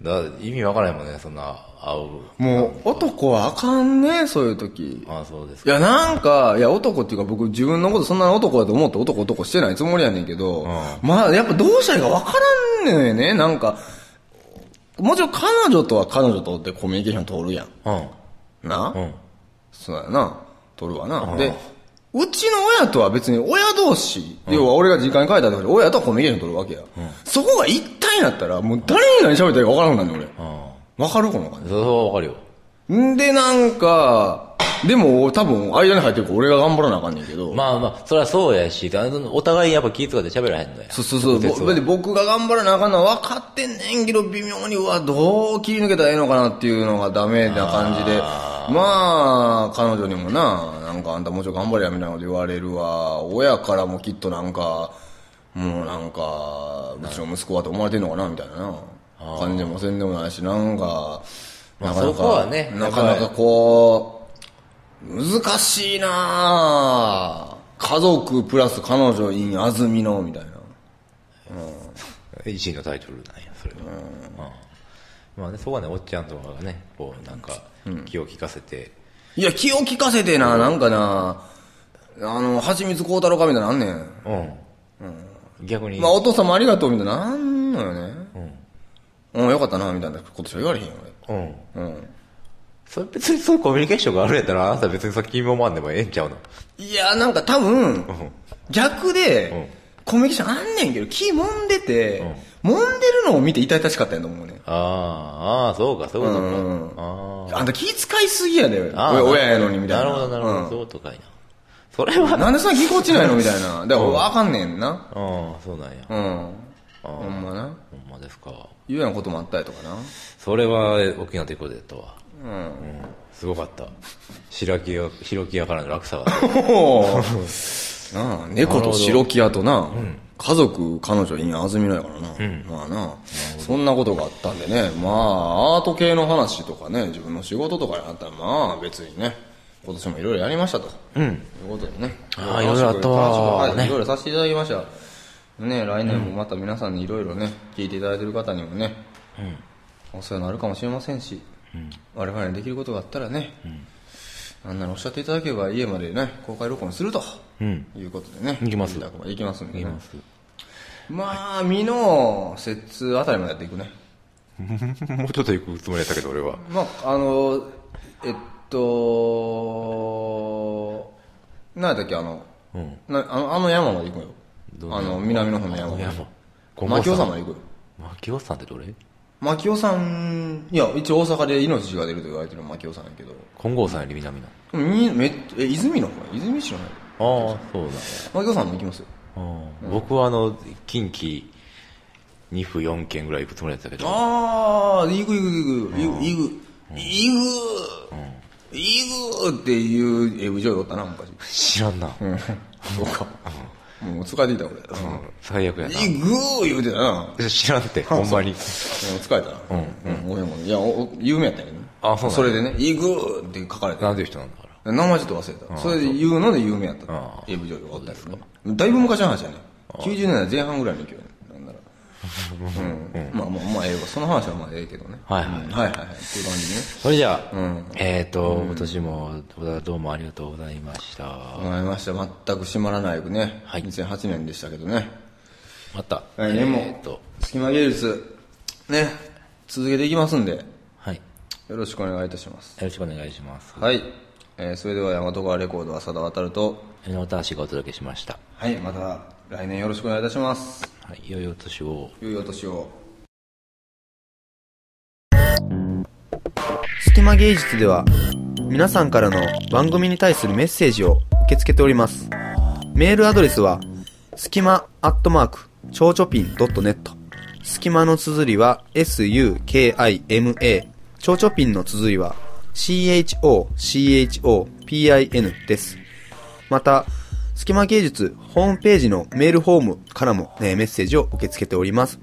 Speaker 1: だ意味わからないもんね、そんな、会う。
Speaker 2: もう、男はあかんね、そういう時。
Speaker 1: ああ、そうですか。
Speaker 2: いや、なんか、いや、男っていうか僕自分のことそんな男だと思って男男してないつもりやねんけど、まあ、やっぱどうしたらいいかわからんのよね、なんか。もちろん彼女とは彼女とってコミュニケーション取るやん。
Speaker 1: うん。
Speaker 2: な、
Speaker 1: うん。
Speaker 2: そうやな。取るわな。で、うちの親とは別に親同士、要は俺が実家に帰った時に親とはコミュニケーション取るわけや。そこが一体になったら、もう誰に何喋ったらいいか分からんくなるねん俺。
Speaker 1: あ
Speaker 2: わかるこの感
Speaker 1: あ。それはわかるよ。
Speaker 2: じ。んで、なんか、でも多分間に入ってるから俺が頑張らなあかんねんけど。
Speaker 1: まあまあ、それはそうやし、お互いやっぱ気遣って喋らへんのや。
Speaker 2: そうそうそう。僕が頑張らなあかんのは分かってんねんけど、微妙に、うわ、どう切り抜けたらいいのかなっていうのがダメな感じで。まあ、彼女にもな、なんかあんたもうちょい頑張れやみたいなこと言われるわ。親からもきっとなんか、もうなんか、うちの息子はと思われてんのかなみたいなな。感じもせんでもないし、なんか、
Speaker 1: まあ
Speaker 2: なかなか、
Speaker 1: そこはね
Speaker 2: なかなかこう、難しいなあ家族プラス彼女 in 安住の、みたいな。
Speaker 1: 一位のタイトルなんや、それは。うんまあね、そこはね、おっちゃんとかがね、こう、なんか、気を利かせて、
Speaker 2: いや、気を利かせてな、なんかな、あの、蜂蜜孝太郎かみたいなのあんねん。
Speaker 1: うん。逆に。
Speaker 2: まあ、お父さんもありがとうみたいなのあんのよね。うん。よかったな、みたいなことしか言われへんよ、
Speaker 1: うん。
Speaker 2: 俺。うん。
Speaker 1: それ別にそういうコミュニケーションがあるんやったら、あなた別にさっき今まんでもええんちゃうの？
Speaker 2: いや、なんか多分、逆
Speaker 1: うん
Speaker 2: で、コミュニケーションあんねんけど、気揉んでて、揉んでるのを見て痛々しかったんやと思うね。
Speaker 1: ああ、ああ、そうか、そういうことか。
Speaker 2: うん
Speaker 1: あ
Speaker 2: あんた気遣いすぎやで、
Speaker 1: あ。ああ
Speaker 2: 親やのにみたいな。
Speaker 1: なるほど、なるほど。
Speaker 2: うん
Speaker 1: そうとかいな。それは、
Speaker 2: なんでそんなぎこちないのみたいな。だからわかんねんな。
Speaker 1: ああ、そうなんや。
Speaker 2: うん。ほんまな。
Speaker 1: ほんまですか。
Speaker 2: いうようなこともあったりとかな。
Speaker 1: それは沖縄ということでとは。
Speaker 2: うん。
Speaker 1: うん。すごかった。白木屋、白木屋からの落差が。
Speaker 2: なあ、猫と白木屋とな、家族、彼女いん安住のやからな。まあな、そんなことがあったんでね、まあ、アート系の話とかね、自分の仕事とかにあったら、まあ別にね、今年もいろいろやりましたと。
Speaker 1: うん。
Speaker 2: いうことでね。
Speaker 1: ああいろいろあったわ
Speaker 2: はい、
Speaker 1: ね
Speaker 2: いろいろさせていただきました。ね、来年もまた皆さんにいろいろね、聞いていただいてる方にもね、お世話になるかもしれませんし、我々にできることがあったらね、なんならおっしゃっていただければ家までね、公開録音すると。
Speaker 1: うん。
Speaker 2: いうことでね。
Speaker 1: 行きます
Speaker 2: 行きますんでね
Speaker 1: います。
Speaker 2: まあ、美濃、摂津あたりまでやっていくね。
Speaker 1: もうちょっと行くつもりやったけど、俺は。
Speaker 2: まあ、あの、えっと、何やったっけ、あの、
Speaker 1: うん。
Speaker 2: なあのあの山まで行くよあの、南の方の山まで。
Speaker 1: 山。
Speaker 2: 牧尾山まで行くよ。
Speaker 1: 牧尾山ってどれ？
Speaker 2: 牧尾山、いや、一応大阪で命が出ると言われてる牧尾山やけど。
Speaker 1: 金剛山より南の？
Speaker 2: でもみめっえ、泉の方泉市の方
Speaker 1: ああ、そうだね。
Speaker 2: 牧尾山も行きますよ。
Speaker 1: うん僕はあの、近畿2府4県ぐらい行くつもりだったけど、
Speaker 2: あー、行く行く行く、行く、行く、行く、行くっていうエブジョイおったな、昔。
Speaker 1: 知らんな。
Speaker 2: うん。そうか。もう疲れていた俺。うん。
Speaker 1: 最悪やな。
Speaker 2: 行く言うてたな。
Speaker 1: 知らんって、ほんまに。
Speaker 2: もう疲れたな。うん。ごめんごめん。いや、有名やったんやけどね。
Speaker 1: あそう
Speaker 2: それでね、行くって書かれて
Speaker 1: なんていう人なんだから。
Speaker 2: 名前ちょっと忘れた。それで言うので有名やった
Speaker 1: あ。
Speaker 2: エブジョイがおったりね。だいぶ昔の話やね。90年代前半ぐらいの勢い。うん。まあまあまあ、ええわ。その話はまあええけどね。
Speaker 1: はいはい
Speaker 2: うん。はいはいはい。っていう感じね。
Speaker 1: それじゃあ、
Speaker 2: うん。
Speaker 1: えっ、と、今年もどうもありがとうございました。
Speaker 2: わかりました。全く閉まらないね。
Speaker 1: はい
Speaker 2: 2008年でしたけどね。
Speaker 1: また、
Speaker 2: 来年も
Speaker 1: えっ、と、
Speaker 2: 隙間芸術、ね、続けていきますん。で、
Speaker 1: はい。よ
Speaker 2: よろしくお願いいたします。
Speaker 1: ろしくお願いします。
Speaker 2: はい。えー、それでは大和川レコード浅田渡ると、
Speaker 1: 江ノ田橋がお届けしました。
Speaker 2: はい、また来年よろしくお願いいたします。
Speaker 1: はい、良いお年を。
Speaker 2: 良いお年を。隙間芸術では皆さんからの番組に対するメッセージを受け付けております。メールアドレスは、すきまアットマーク、ちょうちょぴん .net。すきまの綴りは s-u-k-i-m-a。ちょうちょぴんの綴りは c-h-o-c-h-o-p-i-n です。また、隙間芸術ホームページのメールフォームからも、えーメッセージを受け付けております。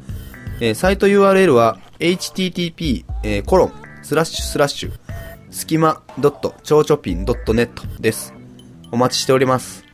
Speaker 2: えーサイト URL は http:// えーコロンスラッシュスラッシュスキマ .chochopin.net です。お待ちしております。